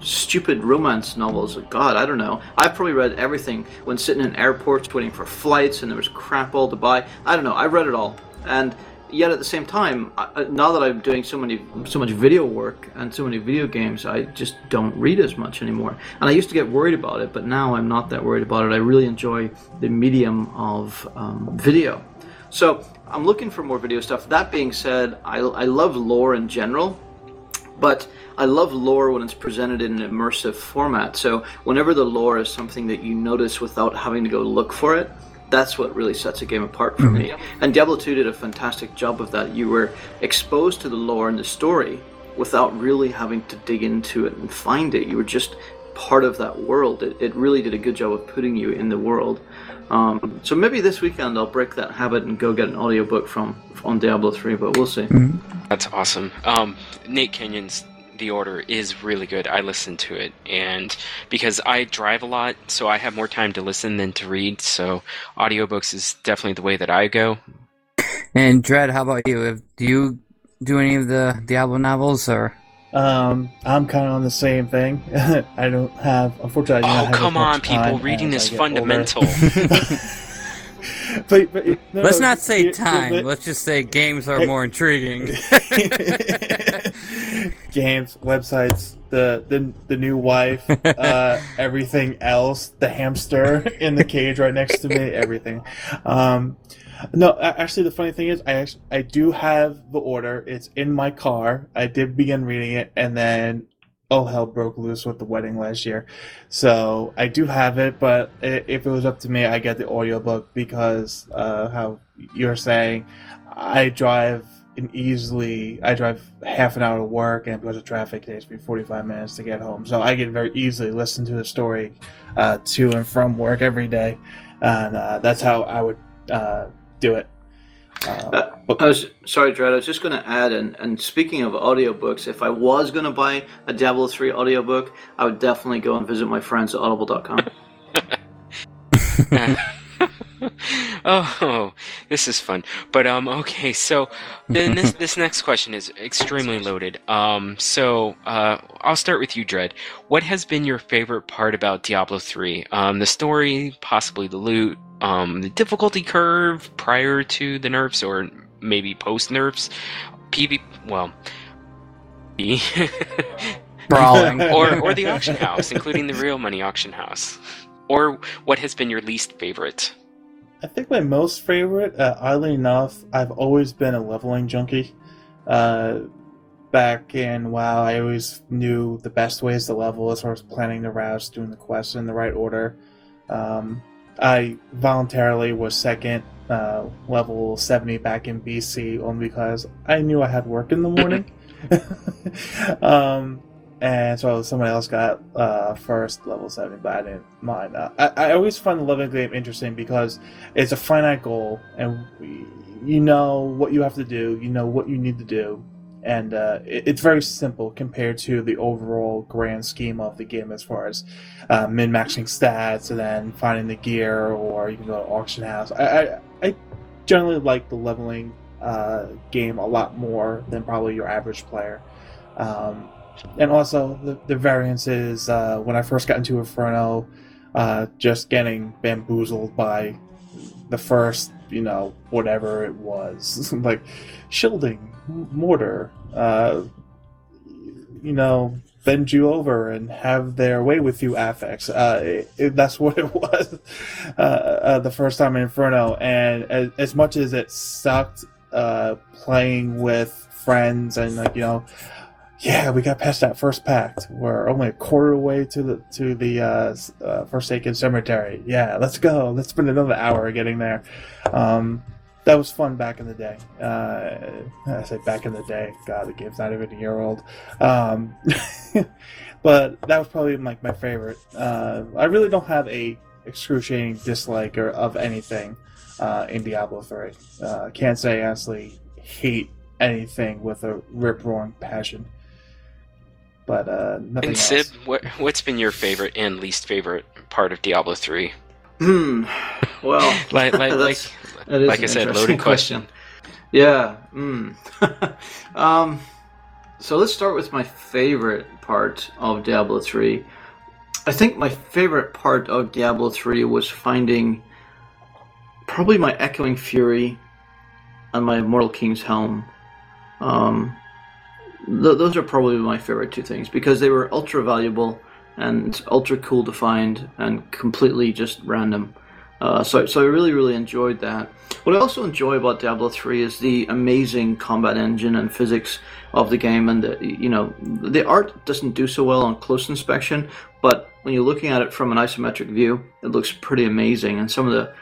stupid romance novels. God, I don't know. I've probably read everything when sitting in airports waiting for flights and there was crap all to buy. I don't know. I read it all. And yet at the same time, now that I'm doing so many, so much video work and so many video games, I just don't read as much anymore. And I used to get worried about it, but now I'm not that worried about it. I really enjoy the medium of um, video. So I'm looking for more video stuff. That being said, I, I love lore in general, but I love lore when it's presented in an immersive format. So whenever the lore is something that you notice without having to go look for it, that's what really sets a game apart for me. And Diablo 2 did a fantastic job of that. You were exposed to the lore and the story without really having to dig into it and find it. You were just part of that world. It, it really did a good job of putting you in the world. Um, so maybe this weekend I'll break that habit and go get an audiobook from on Diablo 3, but we'll see. That's awesome. Um, Nate Kenyon's The Order is really good. I listen to it, and because I drive a lot, so I have more time to listen than to read. So audiobooks is definitely the way that I go. And Dread, how about you? Do you do any of the Diablo novels or? Um, I'm kind of on the same thing. I don't have, unfortunately, I do not Oh, have come on, people! Reading is I get older. fundamental. but, but, no, Let's not say you- time. but- Let's just say games are more intriguing. games, websites, the the the new wife, uh, everything else, the hamster in the cage right next to me, everything. Um, no, actually, the funny thing is, I actually, I do have the order. It's in my car. I did begin reading it, and then oh hell broke loose with the wedding last year. So I do have it, but if it was up to me, I get the audiobook because uh, how you're saying, I drive an easily I drive half an hour to work, and because of traffic, it takes me 45 minutes to get home. So I can very easily listen to the story uh, to and from work every day, and uh, that's how I would uh, do it. Uh, but- I was sorry, Dread. I was just going to add, and, and speaking of audiobooks, if I was going to buy a Diablo 3 audiobook, I would definitely go and visit my friends at audible.com. oh, this is fun. But um, okay. So then this this next question is extremely loaded. Um, so uh, I'll start with you, Dread. What has been your favorite part about Diablo three? Um, the story, possibly the loot, um, the difficulty curve prior to the nerfs, or maybe post nerfs. PV. Well. Brawling. or or the auction house, including the real money auction house. Or what has been your least favorite? I think my most favorite, uh, oddly enough, I've always been a leveling junkie. Uh, back in WoW, I always knew the best ways to level as far as planning the routes, doing the quests in the right order. Um, I voluntarily was second, uh, level 70 back in BC, only because I knew I had work in the morning. um, and so somebody else got uh, first level 70, but I didn't mind. Uh, I, I always find the leveling game interesting because it's a finite goal, and you know what you have to do, you know what you need to do, and uh, it, it's very simple compared to the overall grand scheme of the game as far as uh, min maxing stats and then finding the gear, or you can go to auction house. I, I, I generally like the leveling uh, game a lot more than probably your average player. Um, and also the, the variances uh, when I first got into Inferno, uh, just getting bamboozled by the first, you know, whatever it was, like shielding, mortar, uh, you know, bend you over and have their way with you affects. Uh, it, it- that's what it was uh, uh, the first time in Inferno. And as, as much as it sucked uh, playing with friends and like you know yeah, we got past that first pact. We're only a quarter away to the to the uh, uh, Forsaken Cemetery. Yeah, let's go. Let's spend another hour getting there. Um, that was fun back in the day. Uh, I say back in the day. God, the game's not even a year old. Um, but that was probably like my favorite. Uh, I really don't have a excruciating dislike or of anything uh, in Diablo Three. Uh, can't say I honestly hate anything with a rip roaring passion. But uh, nothing And Sib, else. what what's been your favorite and least favorite part of Diablo three? Hmm. well, Like, like, like, that's- like I said, interesting loaded question. Yeah. Mm. um, so let's start with my favorite part of Diablo 3. I think my favorite part of Diablo 3 was finding probably my Echoing Fury and my Immortal King's Helm. Um, th- those are probably my favorite two things because they were ultra valuable and ultra cool to find and completely just random. Uh, so, so I really, really enjoyed that. What I also enjoy about Diablo 3 is the amazing combat engine and physics of the game, and the, you know the art doesn't do so well on close inspection, but when you're looking at it from an isometric view, it looks pretty amazing, and some of the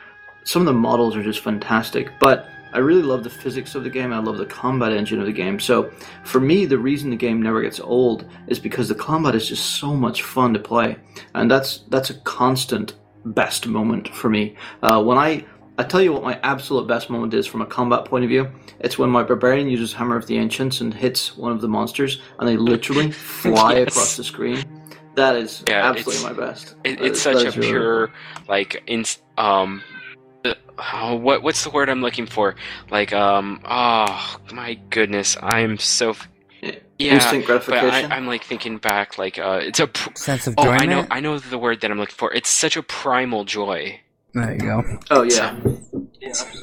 some of the models are just fantastic. But I really love the physics of the game. I love the combat engine of the game. So for me, the reason the game never gets old is because the combat is just so much fun to play, and that's that's a constant best moment for me. Uh, when I I tell you what my absolute best moment is from a combat point of view. It's when my barbarian uses Hammer of the Ancients and hits one of the monsters, and they literally fly Yes. across the screen. That is Yeah, absolutely my best. It, it's is- such that a really pure, like, in, um, oh, what what's the word I'm looking for? Like, um, oh my goodness, I'm so, Yeah. yeah, Instant but gratification. I, I'm like thinking back, like, uh, it's a, pr- Sense of oh. I know, I know the word that I'm looking for. It's such a primal joy. There you go. Oh yeah,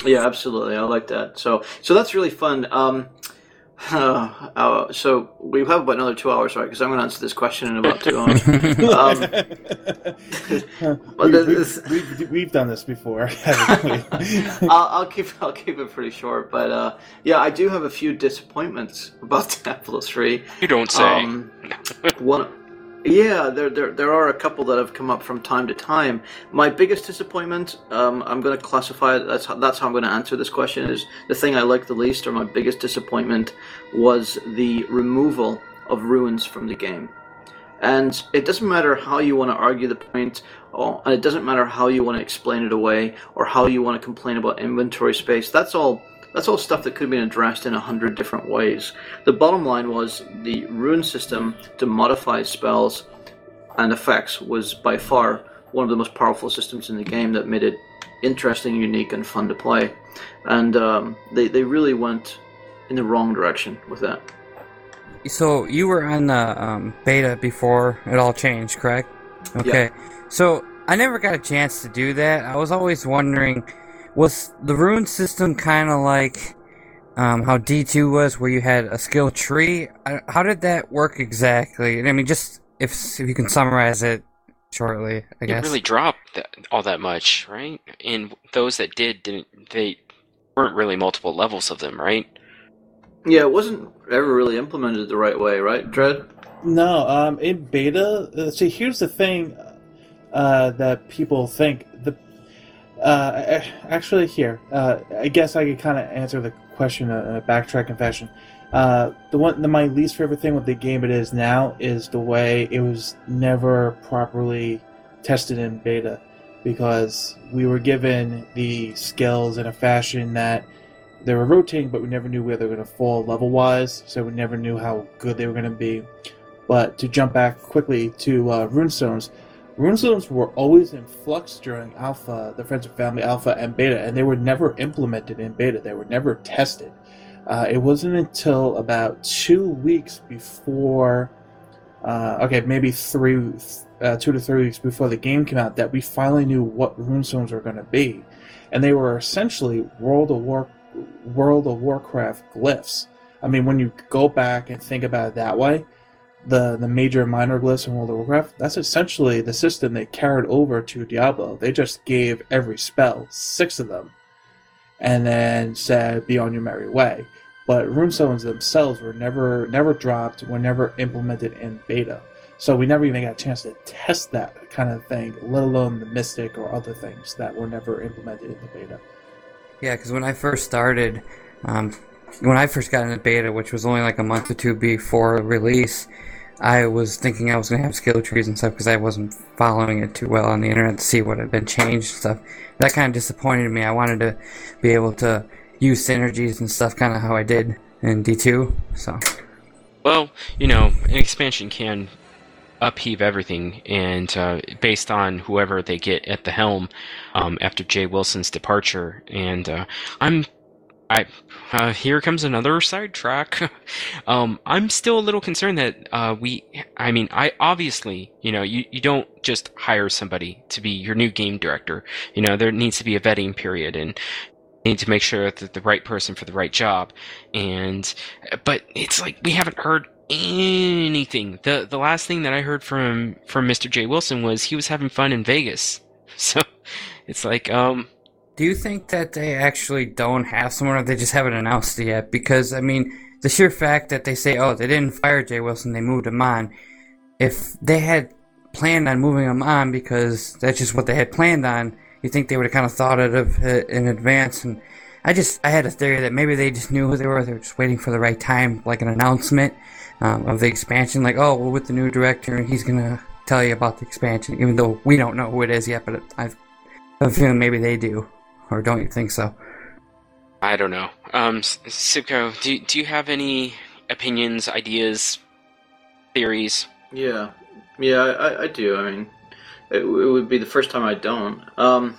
yeah, absolutely. I like that. So, so that's really fun. Um, uh, uh, so we have about another two hours, right? Because I'm going to answer this question in about two hours. um, but we, this- have we've, we've done this before. I'll, I'll keep I'll keep it pretty short. But uh, yeah, I do have a few disappointments about Diablo three. You don't say. Um, one, yeah, there, there there are a couple that have come up from time to time. My biggest disappointment, um, I'm going to classify it. That's how, that's how I'm going to answer this question. Is the thing I liked the least, or my biggest disappointment, was the removal of runes from the game. And it doesn't matter how you want to argue the point, or, and it doesn't matter how you want to explain it away, or how you want to complain about inventory space. That's all. That's all stuff that could have been addressed in a hundred different ways. The bottom line was the rune system to modify spells and effects was by far one of the most powerful systems in the game that made it interesting, unique, and fun to play. And um, they they really went in the wrong direction with that. So you were on the um, beta before it all changed, correct? Okay. So I never got a chance to do that. I was always wondering, was the rune system kind of like um, how D two was, where you had a skill tree? How did that work exactly? I mean, just if, if you can summarize it shortly, I It guess. really dropped that, all that much, right? And those that did didn't. They weren't really multiple levels of them, right? Yeah, it wasn't ever really implemented the right way, right, Dread? No, um, in beta. Uh, see, here's the thing uh, that people think. The uh, actually, here, uh, I guess I could kind of answer the question in a backtracking fashion. Uh, the one, the, my least favorite thing with the game it is now is the way it was never properly tested in beta, because we were given the skills in a fashion that they were rotating, but we never knew where they were going to fall level wise, so we never knew how good they were going to be. But to jump back quickly to uh, runestones, runestones were always in flux during alpha, the Friends of Family alpha and beta, and they were never implemented in beta. They were never tested. Uh, it wasn't until about two weeks before, uh, okay, maybe three, uh, two to three weeks before the game came out, that we finally knew what runestones were going to be, and they were essentially World of War, World of Warcraft glyphs. I mean, when you go back and think about it that way, the the major minor glyphs in World of Warcraft, that's essentially the system they carried over to Diablo. They just gave every spell six of them, and then said, "Be on your merry way." But runestones themselves were never never dropped, were never implemented in beta, so we never even got a chance to test that kind of thing, let alone the Mystic or other things that were never implemented in the beta. Yeah, because when I first started, um, when I first got into beta, which was only like a month or two before release, I was thinking I was going to have skill trees and stuff because I wasn't following it too well on the internet to see what had been changed and stuff. That kind of disappointed me. I wanted to be able to use synergies and stuff, kind of how I did in D2. So Well, you know, an expansion can upheave everything, and uh, based on whoever they get at the helm um, after Jay Wilson's departure. And uh, I'm, I, uh, here comes another sidetrack. um, I'm still a little concerned that uh, we, I mean, I obviously, you know, you, you don't just hire somebody to be your new game director. You know, there needs to be a vetting period, and need to make sure that the right person for the right job. And, but it's like we haven't heard anything. The the last thing that I heard from from Mr. Jay Wilson was he was having fun in Vegas. So it's like um Do you think that they actually don't have someone or they just haven't announced it yet? Because I mean, the sheer fact that they say, "Oh, they didn't fire Jay Wilson, they moved him on." If they had planned on moving him on because that's just what they had planned on, you think they would have kind of thought it of it in advance and I just I had a theory that maybe they just knew who they were. They were just waiting for the right time, like an announcement um, of the expansion. Like, oh, we're with the new director, and he's gonna tell you about the expansion, even though we don't know who it is yet. But I have a feeling maybe they do, or don't you think so? I don't know. Um, Sibco, do do you have any opinions, ideas, theories? Yeah, yeah, I, I do. I mean, it, it would be the first time I don't. Um,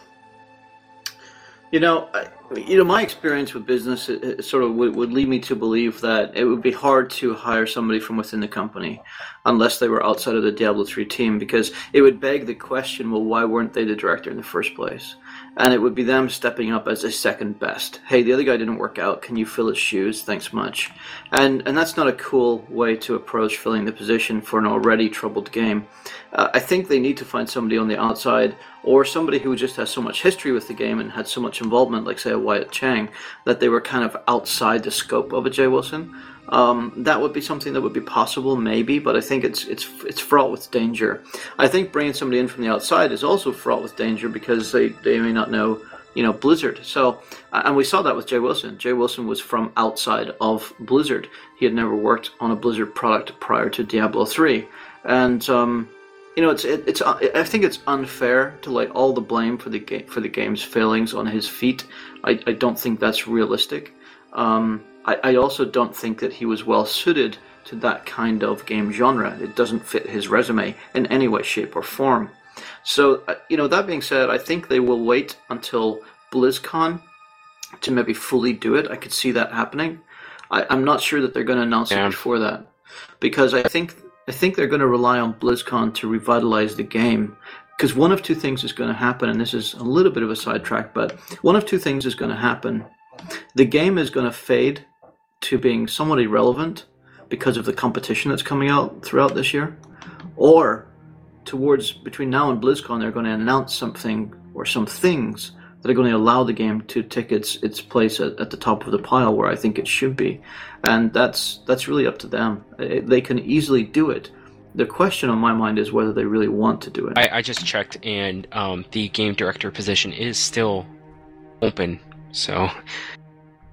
you know, I, you know, my experience with business it, it sort of would, would, lead me to believe that it would be hard to hire somebody from within the company unless they were outside of the Diablo 3 team because it would beg the question, well, why weren't they the director in the first place? And it would be them stepping up as a second best. Hey, the other guy didn't work out. Can you fill his shoes? Thanks much. And and that's not a cool way to approach filling the position for an already troubled game. Uh, I think they need to find somebody on the outside or somebody who just has so much history with the game and had so much involvement, like say a Wyatt Cheng, that they were kind of outside the scope of a Jay Wilson. Um, that would be something that would be possible, maybe, but I think it's it's it's fraught with danger. I think bringing somebody in from the outside is also fraught with danger because they, they may not know, you know, Blizzard. So, and we saw that with Jay Wilson. Jay Wilson was from outside of Blizzard. He had never worked on a Blizzard product prior to Diablo three, and um, you know, it's it, it's. I think it's unfair to lay all the blame for the game for the game's failings on his feet. I, I don't think that's realistic. Um, I, I also don't think that he was well suited to that kind of game genre. It doesn't fit his resume in any way, shape, or form. So, uh, you know, that being said, I think they will wait until BlizzCon to maybe fully do it. I could see that happening. I, am not sure that they're going to announce yeah. it before that because I think I think they're going to rely on BlizzCon to revitalize the game. Because one of two things is going to happen, and this is a little bit of a sidetrack, but one of two things is going to happen. The game is going to fade to being somewhat irrelevant because of the competition that's coming out throughout this year, or towards between now and BlizzCon, they're going to announce something or some things that are going to allow the game to take its its place at, at the top of the pile where I think it should be, and that's that's really up to them. They can easily do it. The question on my mind is whether they really want to do it. I, I just checked, and um, the game director position is still open. So,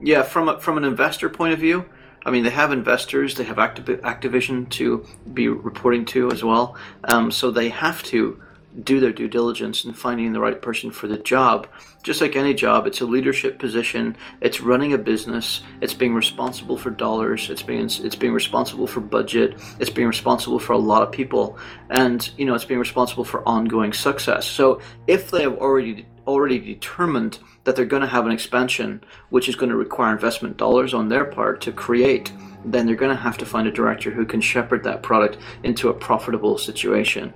yeah, from a, from an investor point of view, I mean, they have investors, they have Activ- Activision to be reporting to as well. Um, so they have to do their due diligence in finding the right person for the job. Just like any job, it's a leadership position. It's running a business. It's being responsible for dollars. It's being it's being responsible for budget. It's being responsible for a lot of people, and you know it's being responsible for ongoing success. So if they have already already determined that they're going to have an expansion, which is going to require investment dollars on their part to create, then they're going to have to find a director who can shepherd that product into a profitable situation.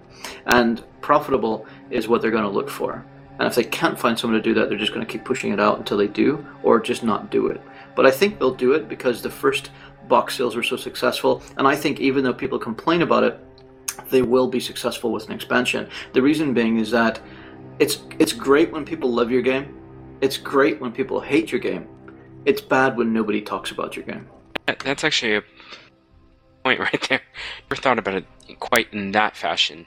And profitable is what they're going to look for. And if they can't find someone to do that, they're just going to keep pushing it out until they do, or just not do it. But I think they'll do it because the first box sales were so successful, and I think even though people complain about it, they will be successful with an expansion. The reason being is that it's it's great when people love your game. It's great when people hate your game. It's bad when nobody talks about your game. That's actually a point right there. Never thought about it quite in that fashion.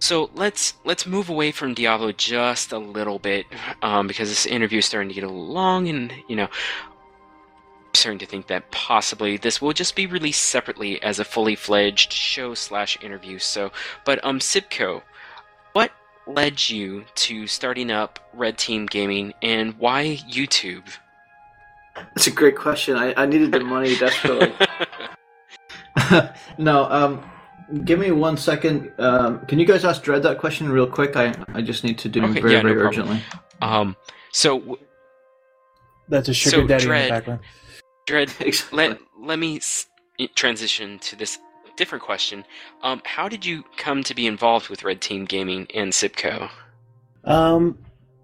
So let's let's move away from Diablo just a little bit um, because this interview is starting to get a little long, and you know, I'm starting to think that possibly this will just be released separately as a fully fledged show slash interview. So, but um, Sibco, what led you to starting up Red Team Gaming, and why YouTube? That's a great question. I, I needed the money desperately. no, um, give me one second. Um, can you guys ask Dread that question real quick? I I just need to do Okay, very yeah, very problem. urgently. Um, so w- That's a sugar So, daddy in Dread- the background. Dread, Exactly. let let me s- transition to this different question. Um, how did you come to be involved with Red Team Gaming and Sibco? Um,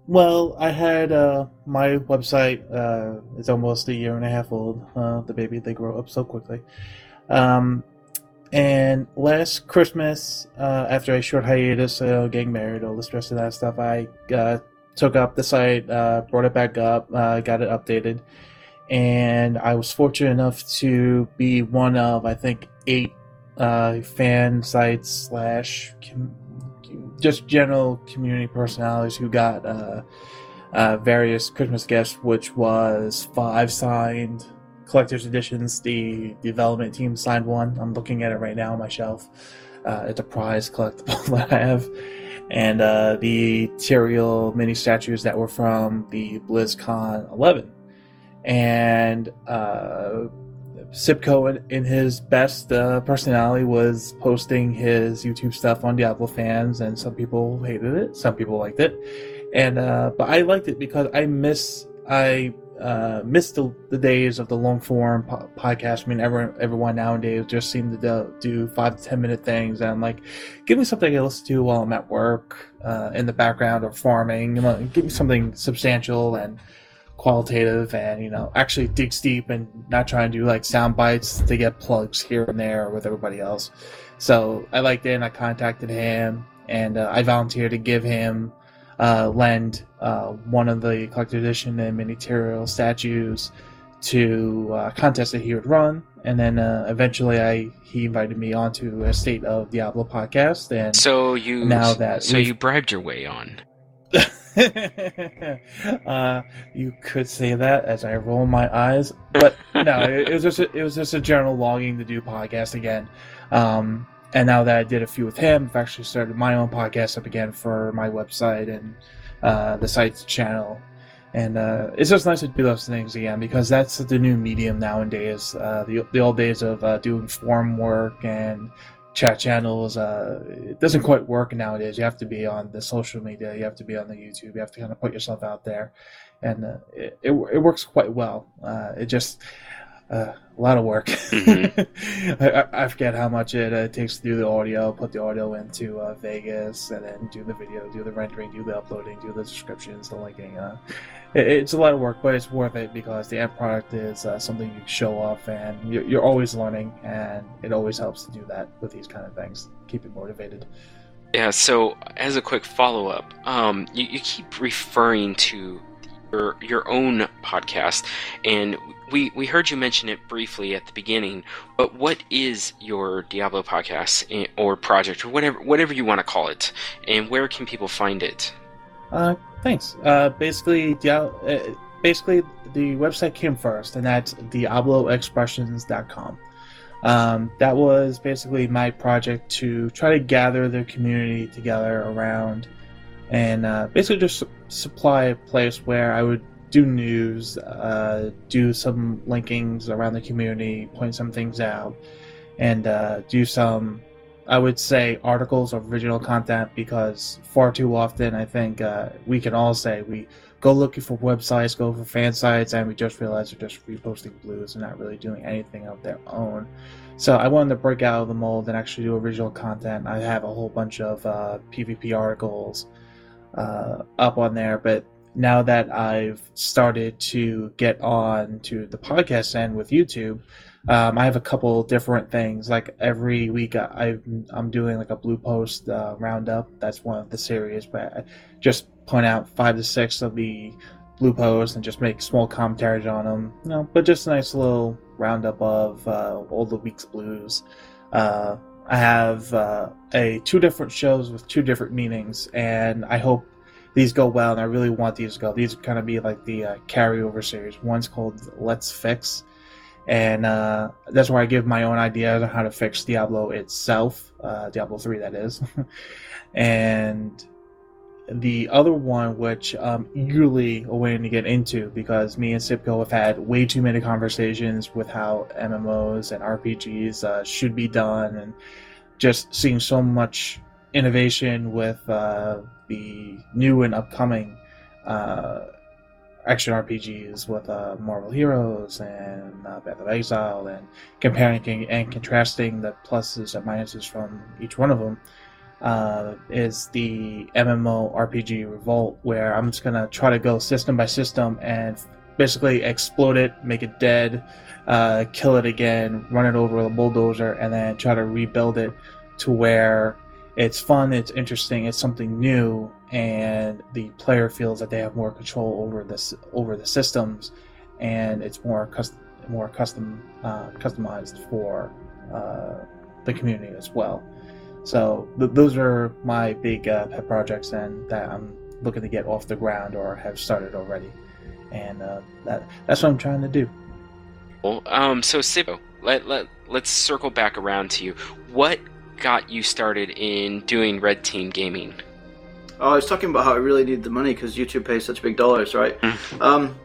well, I had uh, my website. Uh, it's almost a year and a half old. Uh, the baby they grow up so quickly. Um, and last Christmas, uh, after a short hiatus, uh, getting married, all the stress of that stuff, I uh, took up the site, brought it back up, got it updated, and I was fortunate enough to be one of I think eight fan sites slash just general community personalities who got uh, uh, various Christmas gifts, which was five signed collector's editions. The development team signed one. I'm looking at it right now on my shelf. Uh, it's a prize collectible that I have. And uh, the Tyrael mini statues that were from the BlizzCon 11. And uh, Sibco, in, in his best uh, personality, was posting his YouTube stuff on Diablo fans, and some people hated it, some people liked it, and uh, but I liked it because I miss I uh, miss the, the days of the long form po- podcast. I mean, everyone everyone nowadays just seem to do, do five to ten minute things, and I'm like, give me something to listen to while I'm at work, uh, in the background or farming. You know, give me something substantial and qualitative and you know actually digs deep and not trying to do like sound bites to get plugs here and there with everybody else so i liked it and i contacted him and uh, i volunteered to give him uh, lend uh, one of the collector edition and mini Tyrael statues to uh, a contest that he would run and then uh, eventually i he invited me onto a state of diablo podcast and So you Now that so you bribed your way on. uh, you could say that as I roll my eyes, but no, it, it was just a, it was just a general longing to do podcast again. Um, and now that I did a few with him, I've actually started my own podcast up again for my website and uh, the site's channel. And uh, it's just nice to do those things again because that's the new medium nowadays. Uh, the the old days of uh, doing forum work and chat channels uh, it doesn't quite work nowadays. You have to be on the social media you have to be on the youtube you have to kind of put yourself out there. And uh, it, it, it works quite well. Uh, it just uh, a lot of work Mhm. I, I- forget how much it uh, takes to do the audio put the audio into uh, vegas and then do the video do the rendering do the uploading do the descriptions the linking uh, it, it's a lot of work but it's worth it because the end product is uh, something you show off and you're, you're always learning and it always helps to do that with these kind of things keep it motivated Yeah, so as a quick follow up, um, you, you keep referring to your your own podcast, and we we heard you mention it briefly at the beginning. But what is your Diablo podcast eh, or project or whatever whatever you want to call it, and where can people find it? Uh, thanks. Uh, basically, Dia- uh, basically the website came first, and that's diabloexpressions.com. Um, that was basically my project to try to gather the community together around, and uh, basically just supply place where I would do news, uh, do some linkings around the community, point some things out, and uh, do some I would say articles of original content because far too often I think uh, we can all say we go looking for websites, go for fan sites, and we just realize they're just reposting blues and not really doing anything of their own. So I wanted to break out of the mold and actually do original content. I have a whole bunch of uh, PvP articles uh, up on there, but now that I've started to get on to the podcast end with YouTube, um, I have a couple different things. Like every week, I, I'm doing like a blue post uh, roundup. That's one of the series, but I just point out five to six of the blue posts and just make small commentaries on them. You know, but just a nice little roundup of uh, all the week's blues. Uh, I have uh, a two different shows with two different meanings, and I hope these go well. And I really want these to go. These kind of be like the uh, carryover series. One's called Let's Fix and uh, that's where I give my own ideas on how to fix Diablo itself, uh, Diablo three, that is. and the other one, which I'm eagerly awaiting to get into, because me and Sibco have had way too many conversations with how MMOs and RPGs uh, should be done, and just seeing so much innovation with uh, the new and upcoming uh, action RPGs with uh, Marvel Heroes and uh, Path of Exile, and comparing and contrasting the pluses and minuses from each one of them. Uh, is the MMO RPG Revolt, where I'm just gonna try to go system by system and basically explode it, make it dead, uh, kill it again, run it over with a bulldozer, and then try to rebuild it to where it's fun, it's interesting, it's something new, and the player feels that they have more control over this over the systems, and it's more custom more custom uh, customized for uh, the community as well. So th- those are my big uh, pet projects, and that I'm looking to get off the ground or have started already, and uh, that that's what I'm trying to do. Well, um, so Sibo, let let let's circle back around to you. What got you started in doing red team gaming? Oh, I was talking about how I really need the money because YouTube pays such big dollars, right? um,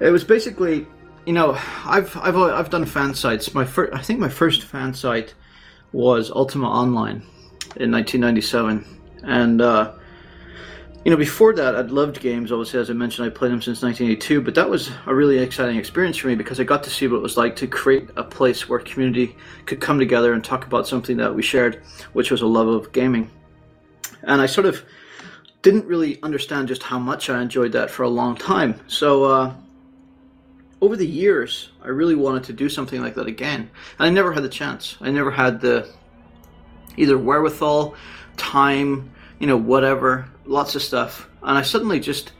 it was basically, you know, I've I've I've done fan sites. My first, I think my first fan site was Ultima Online in 1997, and uh, you know, before that, I'd loved games. Obviously, as I mentioned, I played them since 1982. But that was a really exciting experience for me because I got to see what it was like to create a place where community could come together and talk about something that we shared, which was a love of gaming. And I sort of didn't really understand just how much I enjoyed that for a long time. So uh, over the years, I really wanted to do something like that again, and I never had the chance. I never had the either wherewithal, time, you know, whatever, lots of stuff. And I suddenly just,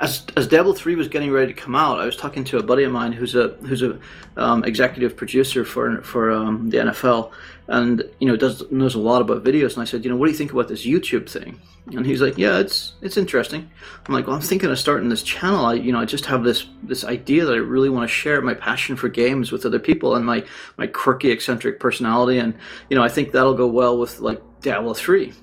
as as Diablo three was getting ready to come out, I was talking to a buddy of mine who's a who's a um, executive producer for for um, the NFL, and you know does knows a lot about videos. And I said, you know, what do you think about this YouTube thing? And he's like, yeah, it's it's interesting. I'm like, well, I'm thinking of starting this channel. I you know I just have this this idea that I really want to share my passion for games with other people and my my quirky eccentric personality, and you know I think that'll go well with like Diablo three.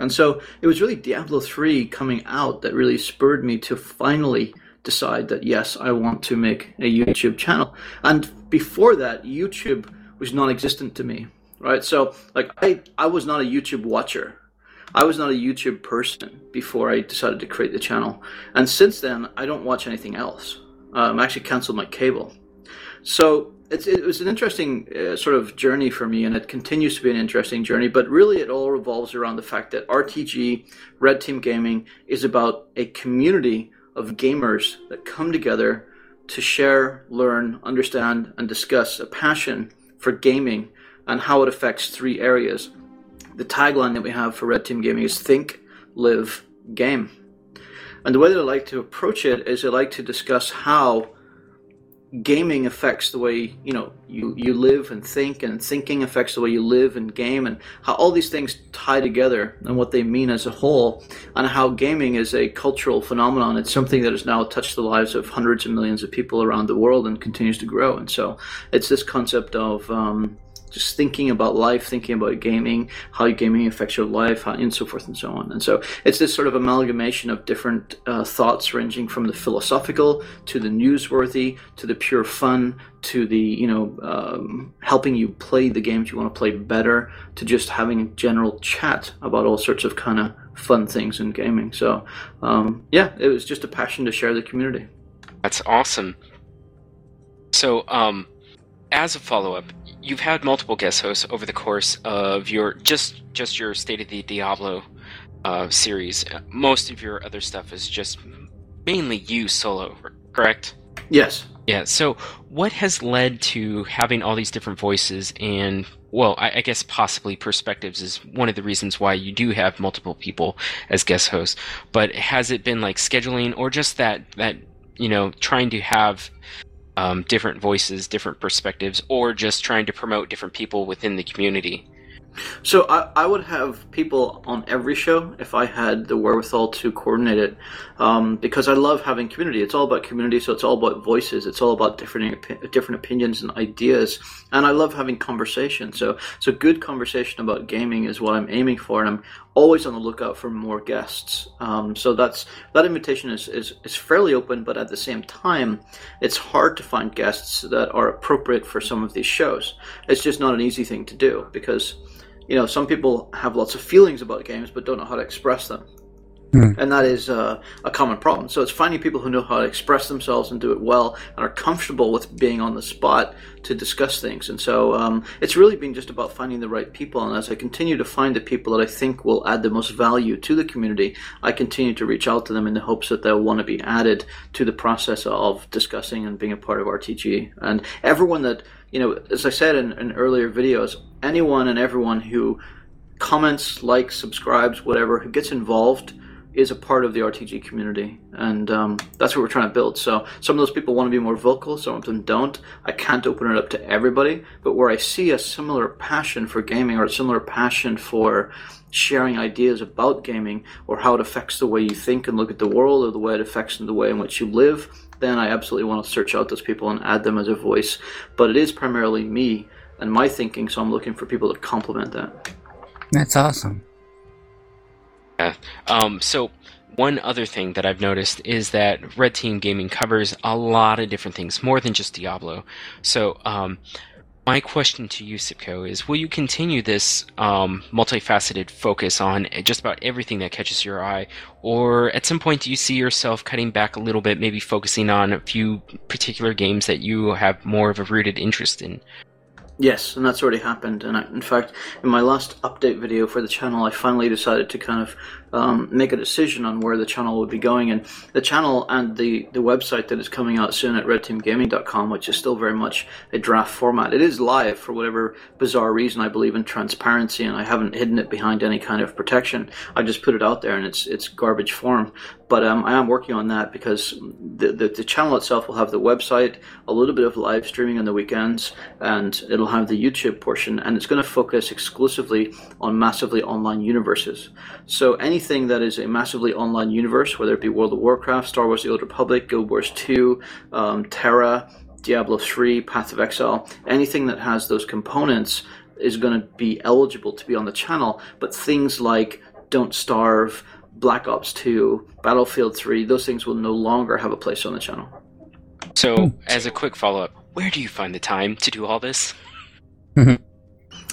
And so it was really Diablo 3 coming out that really spurred me to finally decide that yes, I want to make a YouTube channel. And before that, YouTube was non existent to me, right? So, like, I, I was not a YouTube watcher. I was not a YouTube person before I decided to create the channel. And since then, I don't watch anything else. Um, I actually canceled my cable. So it's, it was an interesting uh, sort of journey for me, and it continues to be an interesting journey. But really, it all revolves around the fact that RTG, Red Team Gaming, is about a community of gamers that come together to share, learn, understand, and discuss a passion for gaming and how it affects three areas. The tagline that we have for Red Team Gaming is Think, Live, Game. And the way that I like to approach it is I like to discuss how gaming affects the way you know you you live and think and thinking affects the way you live and game and how all these things tie together and what they mean as a whole and how gaming is a cultural phenomenon. It's something that has now touched the lives of hundreds of millions of people around the world and continues to grow. And so it's this concept of um, just thinking about life, thinking about gaming, how gaming affects your life, how, and so forth and so on. And so it's this sort of amalgamation of different uh, thoughts, ranging from the philosophical to the newsworthy to the pure fun to the you know um, helping you play the games you want to play better to just having general chat about all sorts of kind of fun things in gaming. So um, yeah, it was just a passion to share the community. That's awesome. So, um, as a follow up, you've had multiple guest hosts over the course of your just just your State of the Diablo uh, series. Most of your other stuff is just mainly you solo, correct? Yes. Yeah. So, what has led to having all these different voices and, well, I, I, guess possibly perspectives is one of the reasons why you do have multiple people as guest hosts. But has it been like scheduling or just that that you know trying to have um, different voices, different perspectives, or just trying to promote different people within the community? So I, I would have people on every show if I had the wherewithal to coordinate it, um, because I love having community. It's all about community, so it's all about voices. It's all about different different opinions and ideas, and I love having conversation. So so good conversation about gaming is what I'm aiming for, and I'm always on the lookout for more guests. Um, so that's that invitation is, is is fairly open, but at the same time, it's hard to find guests that are appropriate for some of these shows. It's just not an easy thing to do because you know, some people have lots of feelings about games but don't know how to express them. Hmm. And that is uh, a common problem. So it's finding people who know how to express themselves and do it well and are comfortable with being on the spot to discuss things. And so um, it's really been just about finding the right people. And as I continue to find the people that I think will add the most value to the community, I continue to reach out to them in the hopes that they'll want to be added to the process of discussing and being a part of RTG. And everyone that, you know, as I said in, in earlier videos, anyone and everyone who comments, likes, subscribes, whatever, who gets involved is a part of the RTG community, and um, that's what we're trying to build. So some of those people want to be more vocal, some of them don't. I can't open it up to everybody, but where I see a similar passion for gaming or a similar passion for sharing ideas about gaming or how it affects the way you think and look at the world or the way it affects the way in which you live, then I absolutely want to search out those people and add them as a voice. But it is primarily me and my thinking, so I'm looking for people to complement that. That's awesome. Yeah. Um, so one other thing that I've noticed is that Red Team Gaming covers a lot of different things, more than just Diablo. So um, my question to you, Sibco, is will you continue this um, multifaceted focus on just about everything that catches your eye? Or at some point, do you see yourself cutting back a little bit, maybe focusing on a few particular games that you have more of a rooted interest in? Yes, and that's already happened. And I, in fact, in my last update video for the channel, I finally decided to kind of um, make a decision on where the channel would be going. And the channel and the, the website that is coming out soon at redteamgaming.com, which is still very much a draft format. It is live for whatever bizarre reason. I believe in transparency, and I haven't hidden it behind any kind of protection. I just put it out there, and it's it's garbage form. But um, I am working on that because the, the, the channel itself will have the website, a little bit of live streaming on the weekends, and it'll have the YouTube portion, and it's going to focus exclusively on massively online universes. So anything that is a massively online universe, whether it be World of Warcraft, Star Wars: The Old Republic, Guild Wars 2, um, TERA, Diablo 3, Path of Exile, anything that has those components is going to be eligible to be on the channel. But things like Don't Starve, Black Ops 2, Battlefield 3, those things will no longer have a place on the channel. So, as a quick follow up, where do you find the time to do all this?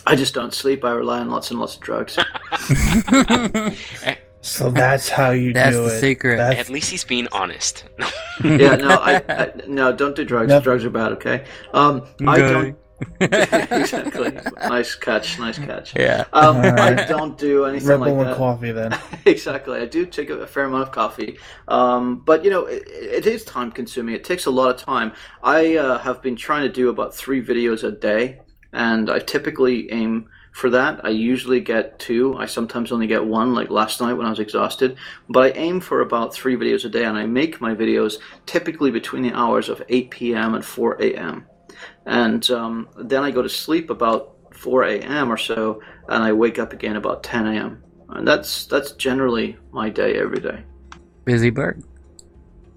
I just don't sleep. I rely on lots and lots of drugs. So that's how you That's do the it. secret. At least he's being honest. yeah, no, I, I no, don't do drugs. No. Drugs are bad. Okay. Um, I don't. exactly. Nice catch. Nice catch. Yeah. Um, I Alright. don't do anything Red like Bull and that. coffee then. exactly. I do take a, a fair amount of coffee, um, but you know it, it is time consuming. It takes a lot of time. I uh, have been trying to do about three videos a day, and I typically aim for that. I usually get two. I sometimes only get one, like last night when I was exhausted. But I aim for about three videos a day, and I make my videos typically between the hours of 8 p.m. and 4 a.m. And um, then I go to sleep about 4 a.m. or so, and I wake up again about 10 a.m. And that's that's generally my day every day. Busy bird.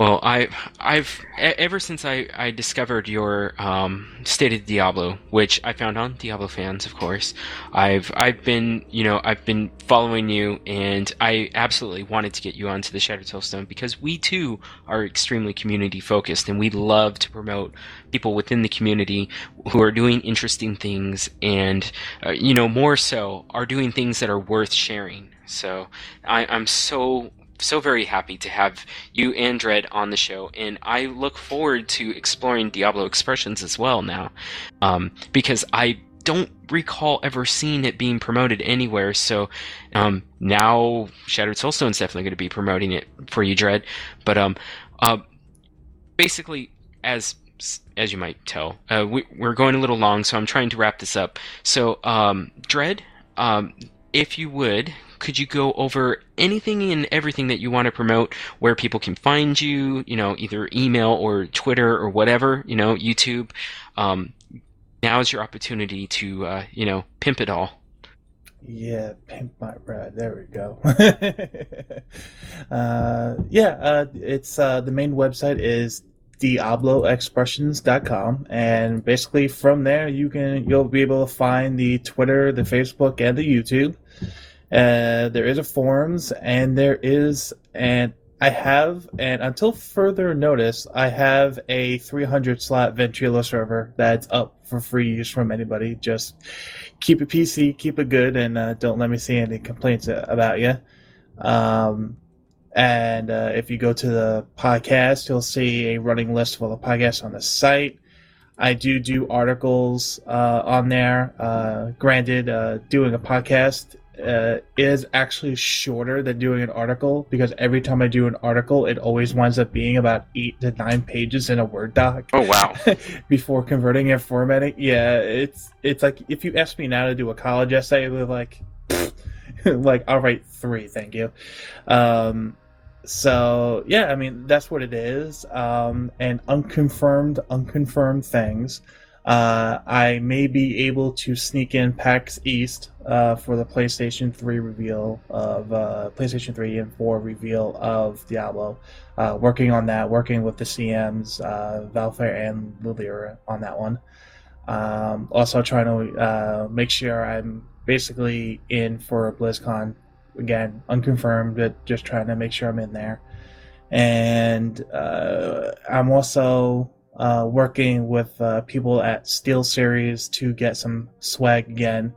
Well, I, I've ever since I, I discovered your um, State of Diablo, which I found on Diablo fans, of course. I've I've been you know I've been following you, and I absolutely wanted to get you onto the Shattered Soulstone because we too are extremely community focused, and we love to promote people within the community who are doing interesting things, and uh, you know more so are doing things that are worth sharing. So I, I'm so so very happy to have you and Dread on the show, and I look forward to exploring Diablo expressions as well now, um, because I don't recall ever seeing it being promoted anywhere. So um, now Shattered Soulstone's definitely going to be promoting it for you, Dread. But um, uh, basically, as as you might tell, uh, we, we're going a little long, so I'm trying to wrap this up. So, um, um, if you would, could you go over anything and everything that you want to promote, where people can find you, you know, either email or Twitter or whatever, you know, YouTube? Um, now is your opportunity to, uh, you know, pimp it all. Yeah, pimp my ride. There we go. uh, yeah, uh, it's uh, the main website is diabloexpressions.com and basically from there you can you'll be able to find the Twitter, the Facebook and the YouTube. Uh, there is a forums and there is an I have, and until further notice, I have a 300 slot Ventrilo server that's up for free use from anybody. Just keep it PC, keep it good, and uh, don't let me see any complaints about you. Um, and uh, if you go to the podcast, you'll see a running list of all the podcasts on the site. I do do articles uh, on there. Uh, granted, uh, doing a podcast uh, is actually shorter than doing an article because every time I do an article, it always winds up being about eight to nine pages in a Word doc. Oh wow! before converting and formatting, yeah, it's it's like if you ask me now to do a college essay, we're like, like I'll write three, thank you. Um, so yeah, I mean that's what it is. Um, and unconfirmed, unconfirmed things. Uh, I may be able to sneak in PAX East uh, for the PlayStation 3 reveal of uh, PlayStation 3 and 4 reveal of Diablo. Uh, working on that, working with the CMs, uh, Vaeflare and Lylirra on that one. Um, also trying to uh, make sure I'm basically in for BlizzCon again, unconfirmed, but just trying to make sure I'm in there. And uh, I'm also uh, working with uh, people at Steel Series to get some swag again.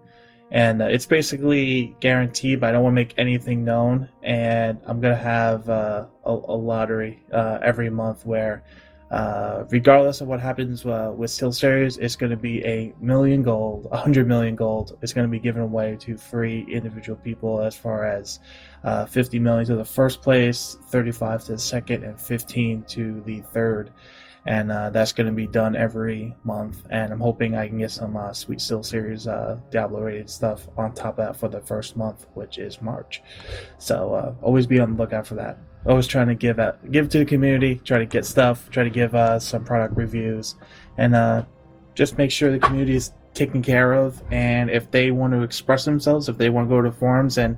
And uh, it's basically guaranteed, but I don't want to make anything known. And I'm going to have uh, a, a, lottery uh, every month where, uh, regardless of what happens with Steel Series, it's going to be a million gold, a hundred million gold. It's going to be given away to three individual people as far as 50 million to the first place, 35 to the second, and 15 to the third and uh, that's going to be done every month. And I'm hoping I can get some uh, Sweet Steel Series uh, Diablo rated stuff on top of that for the first month, which is March. So uh, always be on the lookout for that. Always trying to give out, give to the community, try to get stuff, try to give uh, some product reviews, and uh, just make sure the community is taken care of. And if they want to express themselves, if they want to go to forums and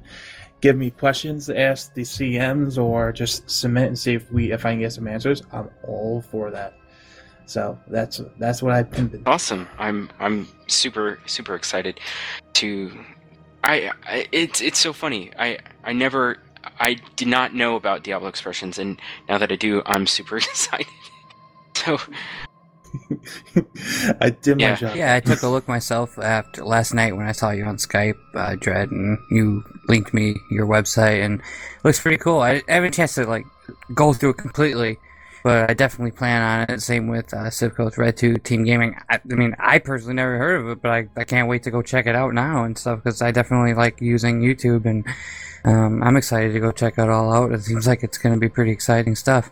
give me questions to ask the CMs or just submit and see if we if I can get some answers, I'm all for that. So that's that's what I've been. Awesome! I'm I'm super super excited to. I, I it's it's so funny. I I never I did not know about Diablo expressions, and now that I do, I'm super excited. so I did my Yeah. job. Yeah, I took a look myself after last night when I saw you on Skype, uh, Dread, and you linked me your website, and it looks pretty cool. I, I haven't a chance to like go through it completely, but I definitely plan on it. Same with uh, Sibco's Red Two Team Gaming. I, I mean, I personally never heard of it, but I, I can't wait to go check it out now and stuff because I definitely like using YouTube, and um, I'm excited to go check it all out. It seems like it's going to be pretty exciting stuff.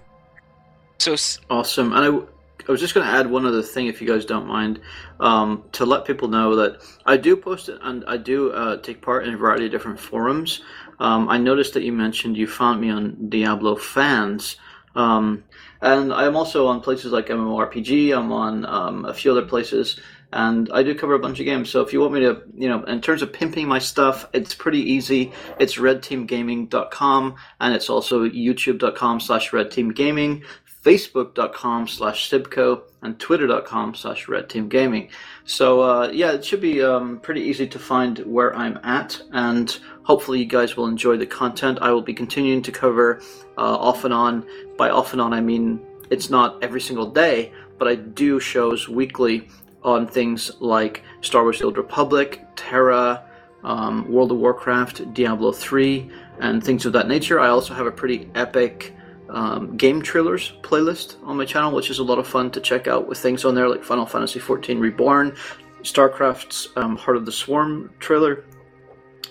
so Awesome. And I, w- I was just going to add one other thing, if you guys don't mind, um, to let people know that I do post it and I do uh, take part in a variety of different forums. Um, I noticed that you mentioned you found me on Diablo fans. Um, and I'm also on places like MMORPG. I'm on um, a few other places, and I do cover a bunch of games. So if you want me to, you know, in terms of pimping my stuff, it's pretty easy. It's redteamgaming.com, and it's also youtube.com slash redteamgaming, facebook.com slash sibco, and twitter.com slash redteamgaming. So uh, yeah, it should be um, pretty easy to find where I'm at, and hopefully you guys will enjoy the content. I will be continuing to cover uh, off and on. By off and on, I mean it's not every single day, but I do shows weekly on things like Star Wars: The Old Republic, TERA, um, World of Warcraft, Diablo 3, and things of that nature. I also have a pretty epic um, game trailers playlist on my channel, which is a lot of fun to check out with things on there like Final Fantasy XIV Reborn, StarCraft's um, Heart of the Swarm trailer,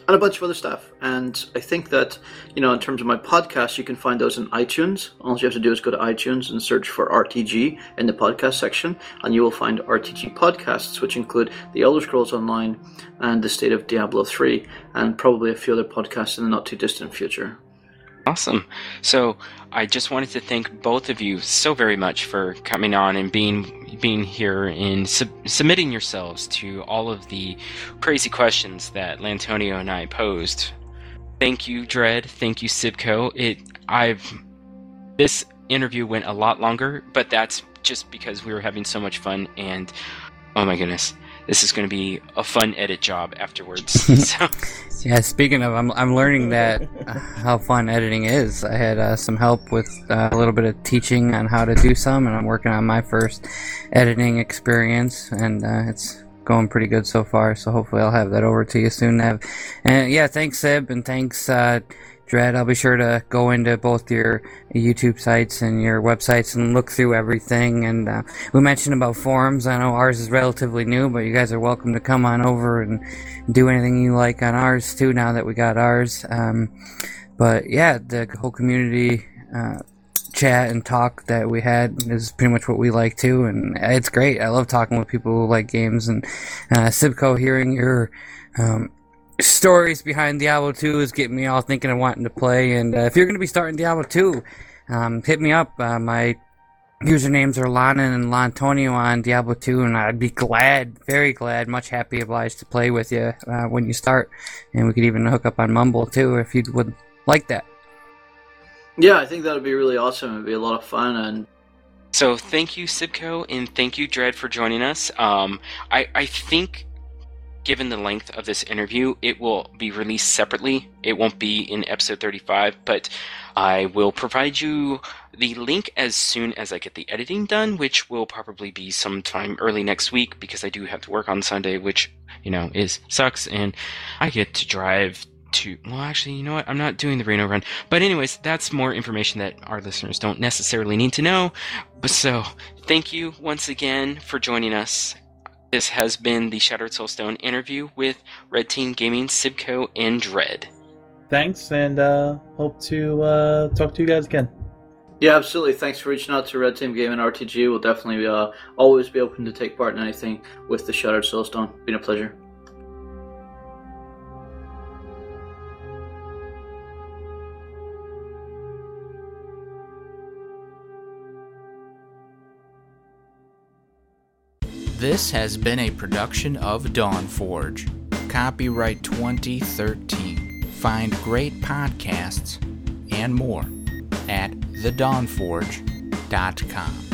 and a bunch of other stuff. And I think that, you know, in terms of my podcast, you can find those in iTunes. All you have to do is go to iTunes and search for RTG in the podcast section, and you will find RTG podcasts, which include The Elder Scrolls Online and The State of Diablo 3, and probably a few other podcasts in the not too distant future. Awesome. So I just wanted to thank both of you so very much for coming on and being being here and sub- submitting yourselves to all of the crazy questions that Lantonio and I posed. Thank you, Dread. Thank you, Sibco. It I've this interview went a lot longer, but that's just because we were having so much fun and oh my goodness. This is going to be a fun edit job afterwards. so. Yeah, speaking of, I'm I'm learning that uh, how fun editing is. I had uh, some help with uh, a little bit of teaching on how to do some, and I'm working on my first editing experience, and uh, it's going pretty good so far. So hopefully, I'll have that over to you soon. Nev. And yeah, thanks Sib, and thanks uh, Dread. I'll be sure to go into both your YouTube sites and your websites and look through everything. And uh, we mentioned about forums. I know ours is relatively new, but you guys are welcome to come on over and do anything you like on ours too. Now that we got ours, um, but yeah, the whole community. Uh, chat and talk that we had is pretty much what we like too, and it's great. I love talking with people who like games and uh, Sibco. Hearing your um, stories behind Diablo 2 is getting me all thinking of wanting to play. And uh, if you're going to be starting Diablo 2, um, hit me up. Uh, my usernames are Lanin and Lantonio on Diablo 2, and I'd be glad, very glad, much happy obliged to play with you uh, when you start. And we could even hook up on Mumble too if you would like that. Yeah, I think that would be really awesome. It'd be a lot of fun, and so thank you, Sibco, and thank you, Dread, for joining us. Um, I, I think given the length of this interview, it will be released separately. It won't be in episode 35, but I will provide you the link as soon as I get the editing done, which will probably be sometime early next week because I do have to work on Sunday, which, you know, is sucks and I get to drive to well actually you know what? I'm not doing the reno run. But anyways that's more information that our listeners don't necessarily need to know. But so thank you once again for joining us this has been the Shattered Soulstone interview with Red Team Gaming, Sibco, and Dread. Thanks, and uh, hope to uh, talk to you guys again. Yeah, absolutely. Thanks for reaching out to Red Team Gaming RTG. We'll definitely uh, always be open to take part in anything with the Shattered Soulstone. Been a pleasure. This has been a production of Dawnforge. Copyright 2013. Find great podcasts and more at thedawnforge.com.